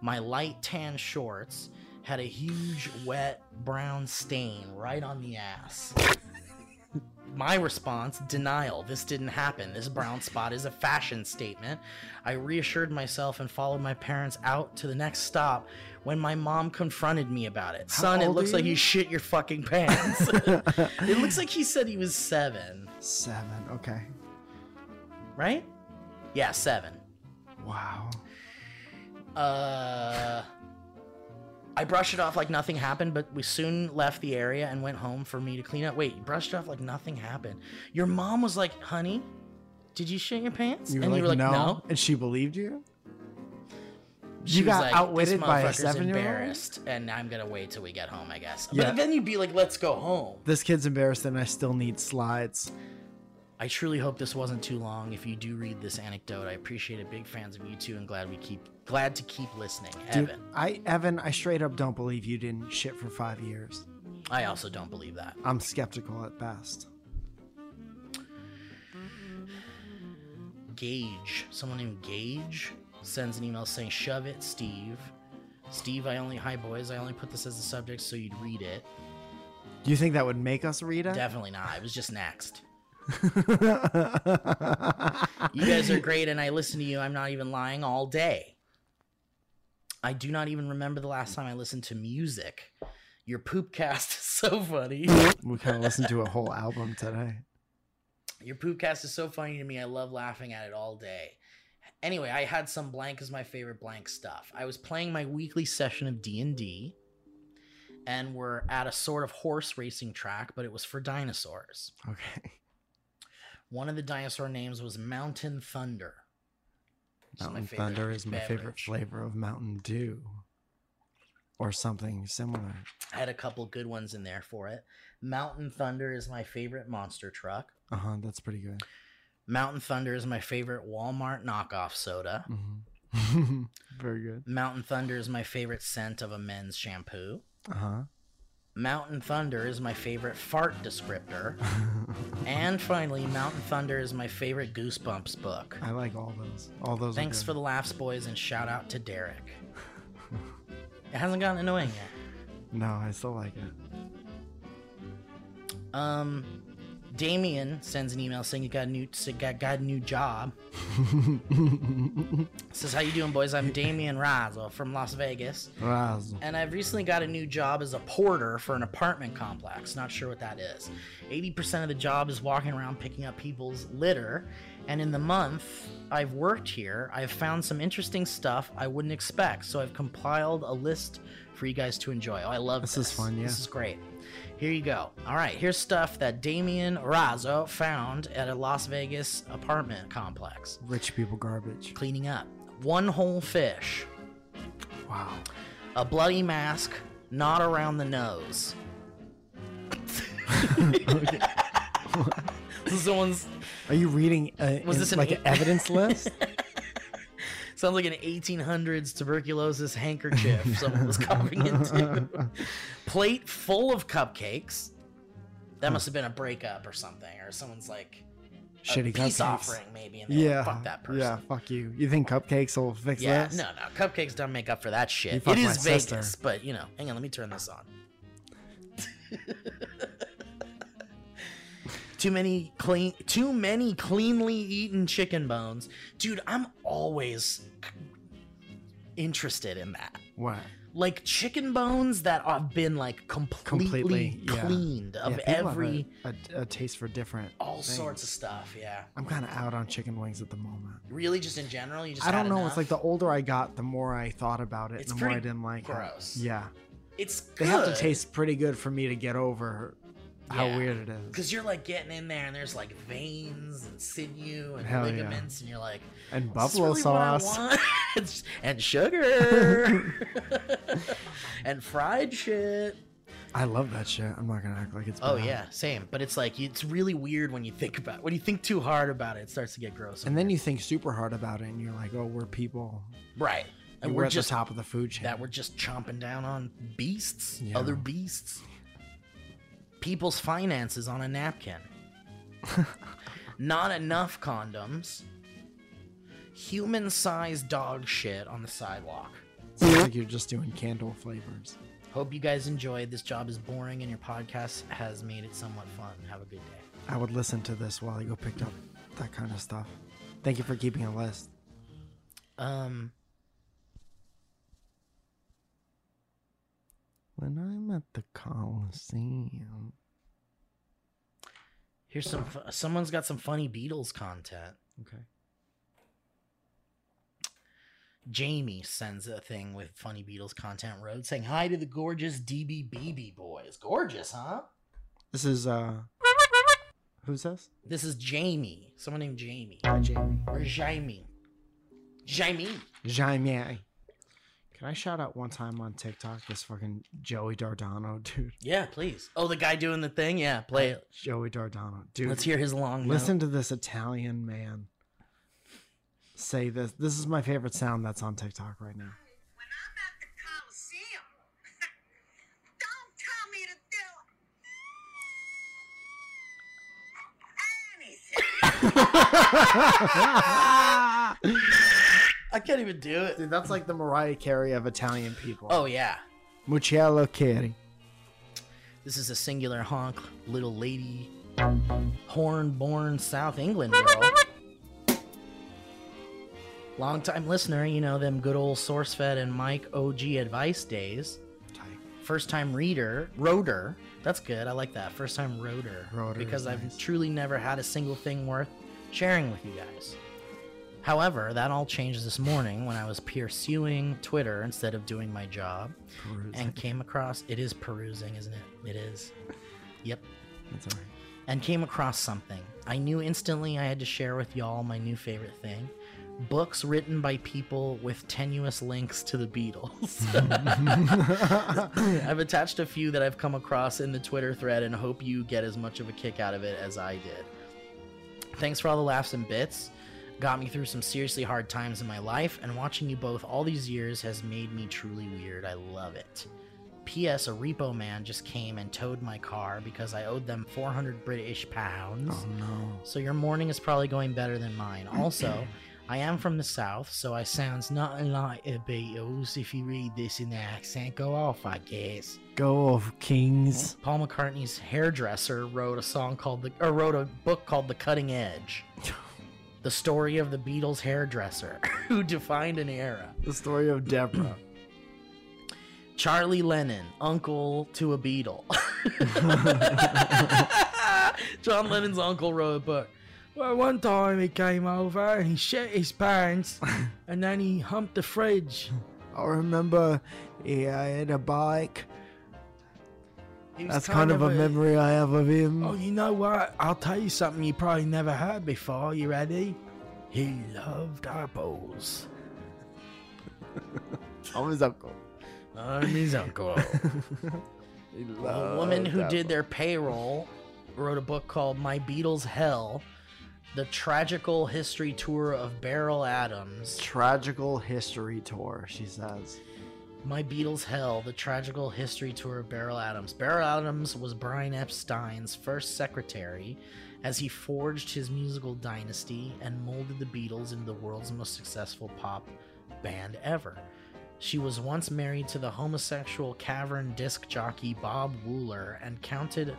My light tan shorts had a huge wet brown stain right on the ass. My response denial. This didn't happen. This brown spot is a fashion statement. I reassured myself and followed my parents out to the next stop when my mom confronted me about it. Son, it looks like you? you shit your fucking pants. it looks like he said he was seven, Seven. Okay. right? Yeah, seven. Wow. Uh, I brushed it off like nothing happened, but we soon left the area and went home for me to clean up. Wait, you brushed it off like nothing happened. Your mom was like, "Honey, did you shit your pants?" You and like, you were like, no. "No." and she believed you. You got like, outwitted by a seven-year-old? embarrassed, and I'm gonna wait till we get home, I guess. Yeah. But then you'd be like, "Let's go home." This kid's embarrassed, and I still need slides. I truly hope this wasn't too long. If you do read this anecdote, I appreciate it. Big fans of you too, and glad we keep glad to keep listening. Dude, Evan, I Evan, I straight up don't believe you didn't shit for five years. I also don't believe that. I'm skeptical at best. Gage, someone named Gage, sends an email saying, "Shove it, Steve." Steve, I only hi boys. I only put this as a subject so you'd read it. Do you think that would make us read it? Definitely not. It was just next. You guys are great, and I listen to you. I'm not even lying all day. I do not even remember the last time I listened to music. Your poopcast is so funny. we kind of listened to a whole album today. Your poopcast is so funny to me. I love laughing at it all day. Anyway, I had some blank as my favorite blank stuff. I was playing my weekly session of D&D and we're at a sort of horse racing track, but it was for dinosaurs. Okay. One of the dinosaur names was Mountain Thunder. which is Mountain Thunder is my favorite flavor of Mountain Dew. Or something similar. I had a couple good ones in there for it. Mountain Thunder is my favorite monster truck. Uh huh. That's pretty good. Mountain Thunder is my favorite Walmart knockoff soda. hmm Very good. Mountain Thunder is my favorite scent of a men's shampoo. Uh huh. Mountain Thunder is my favorite fart descriptor. and finally, Mountain Thunder is my favorite Goosebumps book. I like all those. All those. Thanks for the laughs, boys, and shout out to Derek. it hasn't gotten annoying yet. No, I still like it. Um, Damien sends an email saying he got a new got, got a new job. Says, "How you doing, boys? I'm Damien Razo from Las Vegas, Razzle. and I've recently got a new job as a porter for an apartment complex. Not sure what that is. 80% of the job is walking around picking up people's litter, and in the month I've worked here, I've found some interesting stuff I wouldn't expect. So I've compiled a list for you guys to enjoy. Oh, I love This this. is fun, yeah. This is great. Here you go. All right, here's stuff that Damien Razzo found at a Las Vegas apartment complex. Rich people garbage. Cleaning up. One whole fish, Wow. a bloody mask, not around the nose. Someone's Are you reading uh, Was this like an evidence list? sounds like an 1800s tuberculosis handkerchief someone was coughing into. Plate full of cupcakes. That must have been a breakup or something, or someone's like Shitty peace cupcakes. offering maybe. And they're like, Yeah. fuck that person. Yeah. Fuck you. You think cupcakes will fix that? Yeah, this? no, no. Cupcakes don't make up for that shit. It is Vegas, sister. but you know, hang on, let me turn this on. too many clean, too many cleanly eaten chicken bones, dude. I'm always interested in that. What? Like chicken bones that have been like completely, Completely, yeah. cleaned of Yeah, people have every, a, a, a taste for different. all things. sorts of stuff. Yeah, I'm kind of out on chicken wings at the moment. really, just in general, you just. I don't know. enough? It's like the older I got, the more I thought about it, It's and the more I didn't like gross. it. Yeah, it's they have to taste pretty good for me to get over how Yeah. weird it is. Because you're like getting in there and there's like veins and sinew and Hell yeah. ligaments, and you're like, And "Is this buffalo really sauce. want?" And sugar and fried shit. I love that shit. I'm not gonna act like it's. Oh bad. yeah, same. But it's like it's really weird when you think about when you think too hard about it. It starts to get gross. And then you think super hard about it, and you're like, "Oh, we're people. right, and we're, we're at just the top of the food chain." that we're just chomping down on beasts, Yeah. other beasts, people's finances on a napkin. Not enough condoms. Human-sized dog shit on the sidewalk. Sounds like you're just doing candle flavors. Hope you guys enjoyed. This job is boring, and your podcast has made it somewhat fun. Have a good day. I would listen to this while I go picked up that kind of stuff. Thank you for keeping a list. Um, When I'm at the Coliseum. Here's some. Someone's got some funny Beatles content. Okay. Jamie sends a thing with funny Beatles content road saying hi to the gorgeous DBBB boys. Gorgeous, huh? This is uh Who's this? This is Jamie. Someone named Jamie. Hi Jamie. Or Jamie. Jamie. Jamie. Can I shout out one time on TikTok this fucking Joey Dardano, dude? Yeah, please. Oh, the guy doing the thing? Yeah, play it. Joey Dardano. Dude. Let's hear his long Listen note. to this Italian man say this. This is my favorite sound that's on TikTok right now. I can't even do it. Dude, that's like the Mariah Carey of Italian people. Oh, yeah. Mucciello Carey. This is a singular honk, little lady, horn born South England girl. Long time listener, you know them good old SourceFed and Mike OG advice days. First time reader, rotor. That's good. I like that. First time rotor. Rotor because I've nice. truly never had a single thing worth sharing with you guys. However, that all changed this morning when I was pursuing Twitter instead of doing my job and came across it is perusing, isn't it? It is. Yep. That's all right. And came across something. I knew instantly I had to share with y'all my new favorite thing. Books written by people with tenuous links to the Beatles. I've attached a few that I've come across in the Twitter thread and hope you get as much of a kick out of it as I did. Thanks for all the laughs and bits. Got me through some seriously hard times in my life, and watching you both all these years has made me truly weird. I love it. P.S. A repo man just came and towed my car because I owed them 400 British pounds. Oh no. So your morning is probably going better than mine. Also, I am from the south, so I sounds nothing like the Beatles. If you read this in the accent, go off, I guess. Go off, Kings. Paul McCartney's hairdresser wrote a song called the or wrote a book called The Cutting Edge. The story of the Beatles hairdresser who defined an era. The story of Deborah. Charlie Lennon, uncle to a Beatle. John Lennon's uncle wrote a book. Well, one time he came over and he shit his pants and then he humped the fridge. I remember he had a bike. He was That's kind of a memory I have of him. Oh, you know what? I'll tell you something you probably never heard before. You ready? He loved apples. I'm his uncle. I'm his uncle. A woman who did their payroll wrote a book called My Beatles Hell The Tragical History Tour of Beryl Adams. tragical history tour. She says. My Beatles Hell The Tragical History Tour of Beryl Adams. Beryl Adams was Brian Epstein's first secretary as he forged his musical dynasty and molded the Beatles into the world's most successful pop band ever. She was once married to the homosexual cavern disc jockey Bob Wooler and counted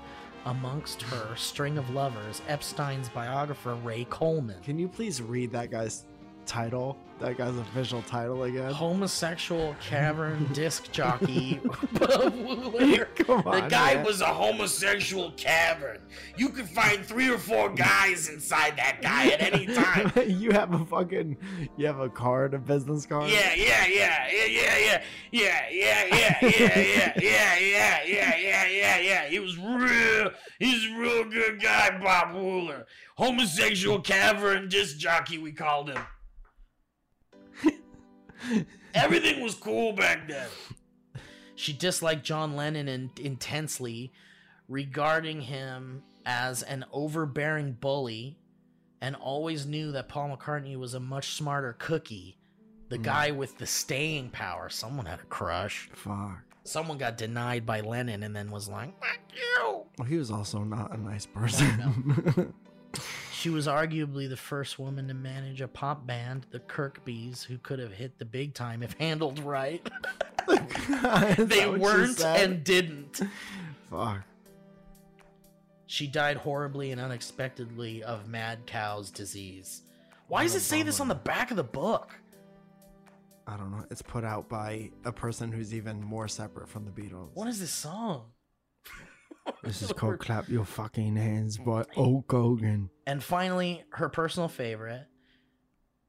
amongst her string of lovers Epstein's biographer Ray Coleman. Can you please read that guy's title? That guy's official title again? Homosexual cavern disc jockey Bob Wooler. Come The guy man. was a homosexual cavern. You could find three or four guys inside that guy at any time. you have a fucking you have a card, a business card. Yeah, yeah, yeah, yeah, yeah, yeah, yeah, yeah, yeah, yeah, yeah, yeah, yeah, yeah, yeah, yeah, yeah. He was real. He's a real good guy, Bob Wooler. Homosexual cavern disc jockey, we called him. Everything was cool back then. She disliked John Lennon in- intensely, regarding him as an overbearing bully, and always knew that Paul McCartney was a much smarter cookie. The mm. guy with the staying power. Someone had a crush. Fuck. Someone got denied by Lennon and then was like, "Fuck you." Well, he was also not a nice person. She was arguably the first woman to manage a pop band, the Kirkbys, who could have hit the big time if handled right. They that what you weren't and didn't. Fuck. She died horribly and unexpectedly of mad cow's disease. Why does it say this on the back of the book? I don't know. It's put out by a person who's even more separate from the Beatles. What is this song? This is called "Clap Your Fucking Hands" by Hulk Hogan. And finally, her personal favorite,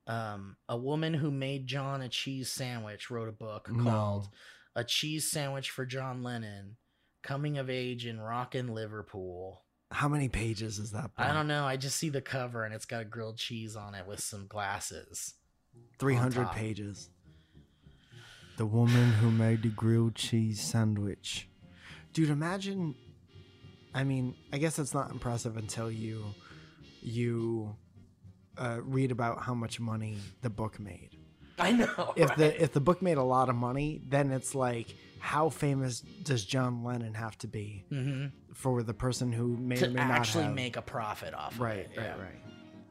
um, a woman who made John a cheese sandwich wrote a book No. called "A Cheese Sandwich for John Lennon: Coming of Age in Rockin' Liverpool." How many pages is that? I don't know. I just see the cover and it's got a grilled cheese on it with some glasses. Three hundred pages. The woman who made the grilled cheese sandwich. Dude, imagine. I mean, I guess it's not impressive until you you uh, read about how much money the book made. I know. If right? the if the book made a lot of money, then it's like, how famous does John Lennon have to be Mhm. for the person who may or to may actually not have? make a profit off. right, of it. right, yeah. right.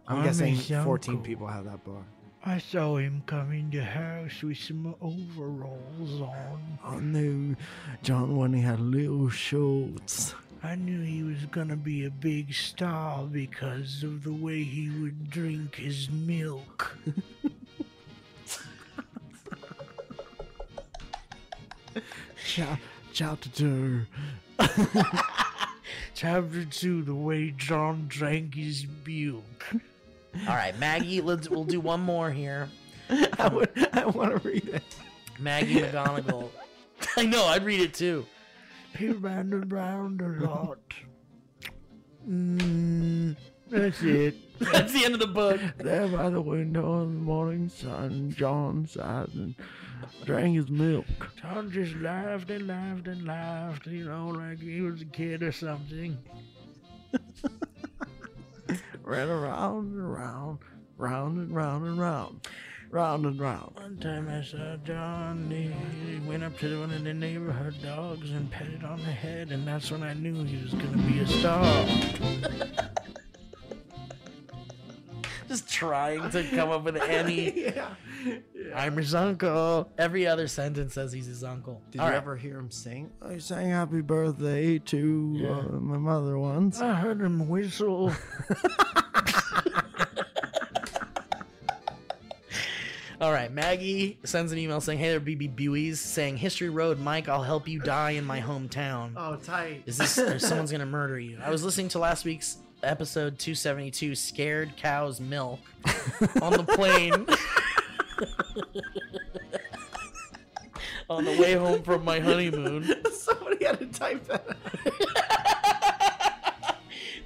I'm, I'm guessing 14 uncle. people have that book. I saw him come in the house with some overalls on. I knew John when he had little shorts. I knew he was gonna be a big star because of the way he would drink his milk. Shout, shout to Chapter two: The way John drank his milk. All right, Maggie. Let's we'll do one more here. I, would, I want to read it. Maggie McGonagall. I know. I'd read it too. He ran around a lot. Mm, that's it. That's the end of the book. There by the window in the morning sun, John sat and drank his milk. John just laughed and laughed and laughed, you know, like he was a kid or something. Ran around and around, round and round and round, round and round. One time I saw John, he, he went up to one of the neighborhood dogs and petted on the head, and that's when I knew he was gonna be a star. Just trying to come up with any. Yeah. I'm his uncle. Every other sentence says he's his uncle. Did All you right. ever hear him sing? I sang happy birthday to uh, my mother once. I heard him whistle. All right, Maggie sends an email saying, "Hey there, BB Buies, saying History Road, Mike, I'll help you die in my hometown. Oh, tight. Is this or someone's gonna murder you?" I was listening to last week's episode 272, "Scared Cows Milk," on the plane. on the way home from my honeymoon. Somebody had to type that.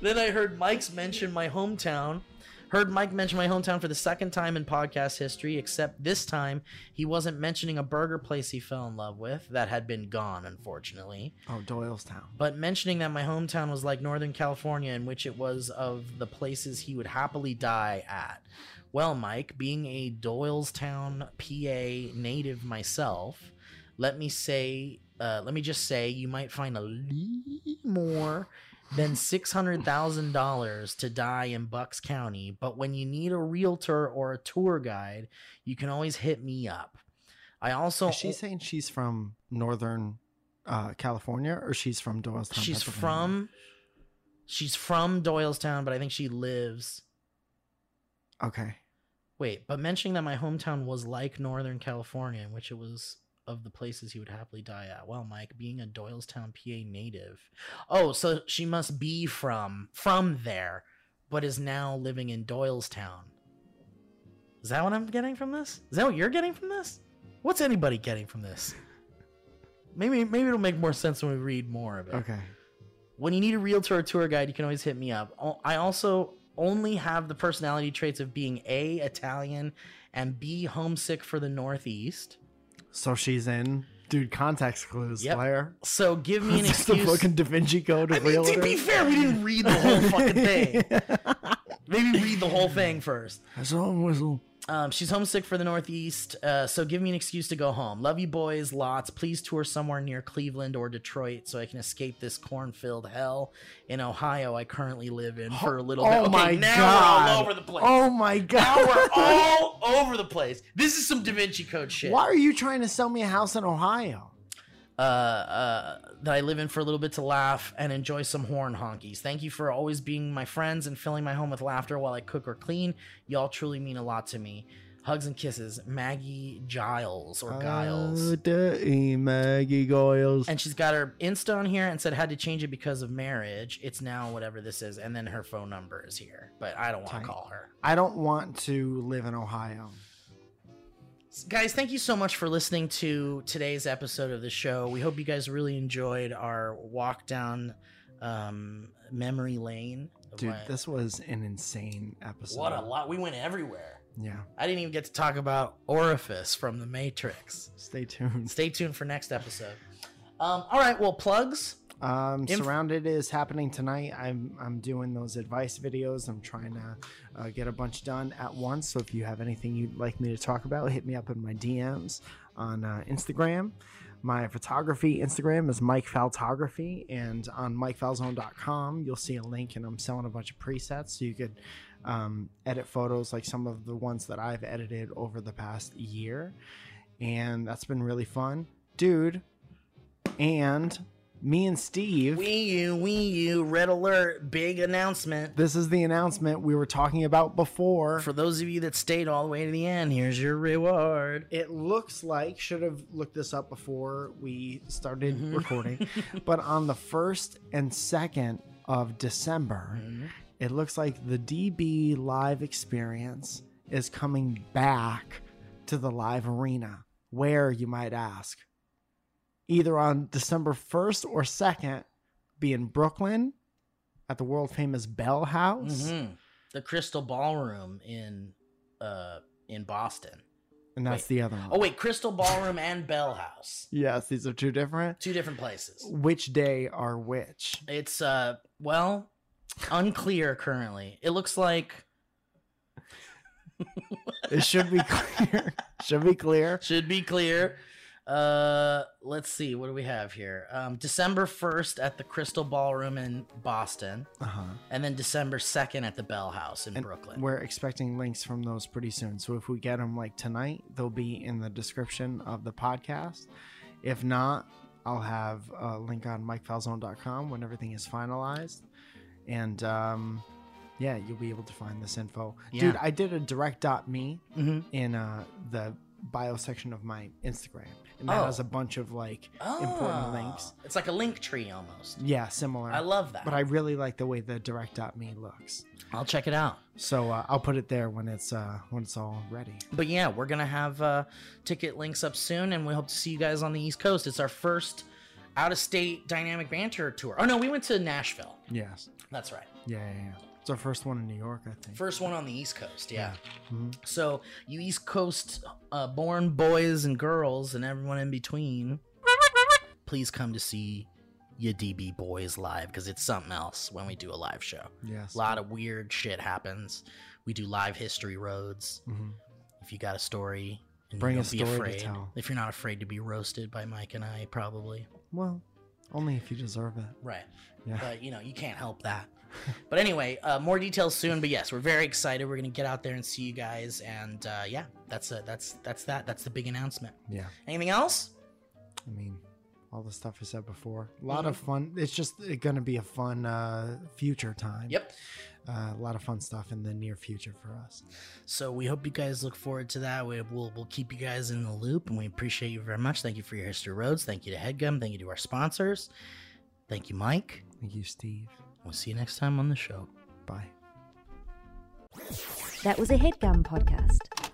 Then I heard Mike's mention my hometown. Heard Mike mention my hometown for the second time in podcast history, except this time he wasn't mentioning a burger place he fell in love with that had been gone, unfortunately, Oh, Doylestown. but mentioning that my hometown was like Northern California, in which it was of the places he would happily die at. Well, Mike, being a Doylestown, PA native myself, let me say, uh, let me just say, you might find a little more than six hundred thousand dollars to die in Bucks County. But when you need a realtor or a tour guide, you can always hit me up. I also Is she saying she's from Northern uh, California or she's from Doylestown? she's from she's from Doylestown, but I think she lives. Okay. Wait, but mentioning that my hometown was like Northern California, in which it was of the places he would happily die at. Well, Mike, being a Doylestown, PA native. Oh, so she must be from from there, but is now living in Doylestown. Is that what I'm getting from this? Is that what you're getting from this? What's anybody getting from this? Maybe maybe it'll make more sense when we read more of it. Okay. When you need a realtor or tour guide, you can always hit me up. Oh, I also only have the personality traits of being A, Italian, and B, homesick for the Northeast. So she's in. Dude, context clues, Yep. Blair. So give me an this the excuse. fucking Da Vinci Code of I mean, to be fair, we didn't read the whole fucking thing. Maybe read the whole thing first. I saw him whistle. Um, she's homesick for the Northeast, uh, so give me an excuse to go home. Love you, boys, lots. Please tour somewhere near Cleveland or Detroit so I can escape this corn-filled hell in Ohio I currently live in for a little bit. Oh Okay, my now god. we're all over the place. Oh my god. Now we're all over the place. This is some Da Vinci Code shit. Why are you trying to sell me a house in Ohio? Uh, uh, that I live in for a little bit to laugh and enjoy some horn honkies. Thank you for always being my friends and filling my home with laughter while I cook or clean. Y'all truly mean a lot to me. Hugs and kisses, Maggie Giles or Giles. Oh, dirty Maggie Giles. and she's got her Insta on here and said had to change it because of marriage. It's now whatever this is, and then her phone number is here. But I don't want to call her. I don't want to live in Ohio. Guys, thank you so much for listening to today's episode of the show. We hope you guys really enjoyed our walk down um, memory lane. Dude, this was an insane episode. what a lot. We went everywhere. Yeah. I didn't even get to talk about Orifice from the Matrix. Stay tuned. Stay tuned for next episode. Um, all right, well, plugs. Um, Inf- Surrounded is happening tonight. I'm I'm doing those advice videos. I'm trying to uh, get a bunch done at once. So if you have anything you'd like me to talk about, hit me up in my DMs on uh, Instagram. My photography Instagram is Mike Photography, and on MikeFalzone.com you'll see a link, and I'm selling a bunch of presets so you could um, edit photos like some of the ones that I've edited over the past year, and that's been really fun, dude. And me and Steve. Wii U, Wii U, red alert, big announcement. this is the announcement we were talking about before. For those of you that stayed all the way to the end, here's your reward. it looks like should have looked this up before we started Mm-hmm. recording, but on the first and second of December, Mm-hmm. it looks like the DB live experience is coming back to the live arena. Where you might ask, either on December first or second, be in Brooklyn at the world famous Bell House, Mhm. The Crystal Ballroom in uh in Boston. and that's Wait. the other one. Oh wait, Crystal Ballroom and Bell House. yes, these are two different. Two different places. Which day are which? It's uh well, unclear currently. It looks like It should be clear. should be clear. should be clear. Uh let's see, what do we have here? Um December 1st at the Crystal Ballroom in Boston, Uh-huh. and then December 2nd at the Bell House in And Brooklyn. we're expecting links from those pretty soon. So if we get them like tonight, they'll be in the description of the podcast. If not, I'll have a link on mikefalzone.com when everything is finalized. And um, yeah, you'll be able to find this info. Dude, I did a direct.me Mhm. in uh, the bio section of my Instagram. And that Oh. has a bunch of like important Ah, links. It's like a Linktree almost. Yeah, similar. I love that. but I really like the way the direct.me looks. I'll check it out. So uh, I'll put it there when it's uh, when it's all ready. But yeah, we're gonna have uh, ticket links up soon, and we hope to see you guys on the East Coast. It's our first out-of-state dynamic banter tour. Oh no, we went to Nashville. Yes. That's right. Yeah, yeah, yeah. It's our first one in New York, I think. First one on the East Coast. Yeah. Mhm. So you East Coast uh, born boys and girls and everyone in between, please come to see your DB boys live because it's something else when we do a live show. Yes. A lot of weird shit happens. We do live history roads. Mhm. If you got a story, Bring a story to afraid. tell. If you're not afraid to be roasted by Mike and I, probably Well, only if you deserve it. right. Yeah. But you know, you can't help that. But anyway, uh, more details soon. But yes, we're very excited. We're gonna get out there and see you guys. And uh, yeah, that's a, that's that's that. That's the big announcement. Yeah. Anything else? I mean, all the stuff I said before. A lot Mm-hmm. of fun. It's just going to be a fun uh, future time. Yep. Uh, a lot of fun stuff in the near future for us. So we hope you guys look forward to that. We, we'll we'll keep you guys in the loop, and we appreciate you very much. Thank you for your history roads. Thank you to Headgum. Thank you to our sponsors. Thank you, Mike. Thank you, Steve. We'll see you next time on the show. Bye. That was a headgum podcast.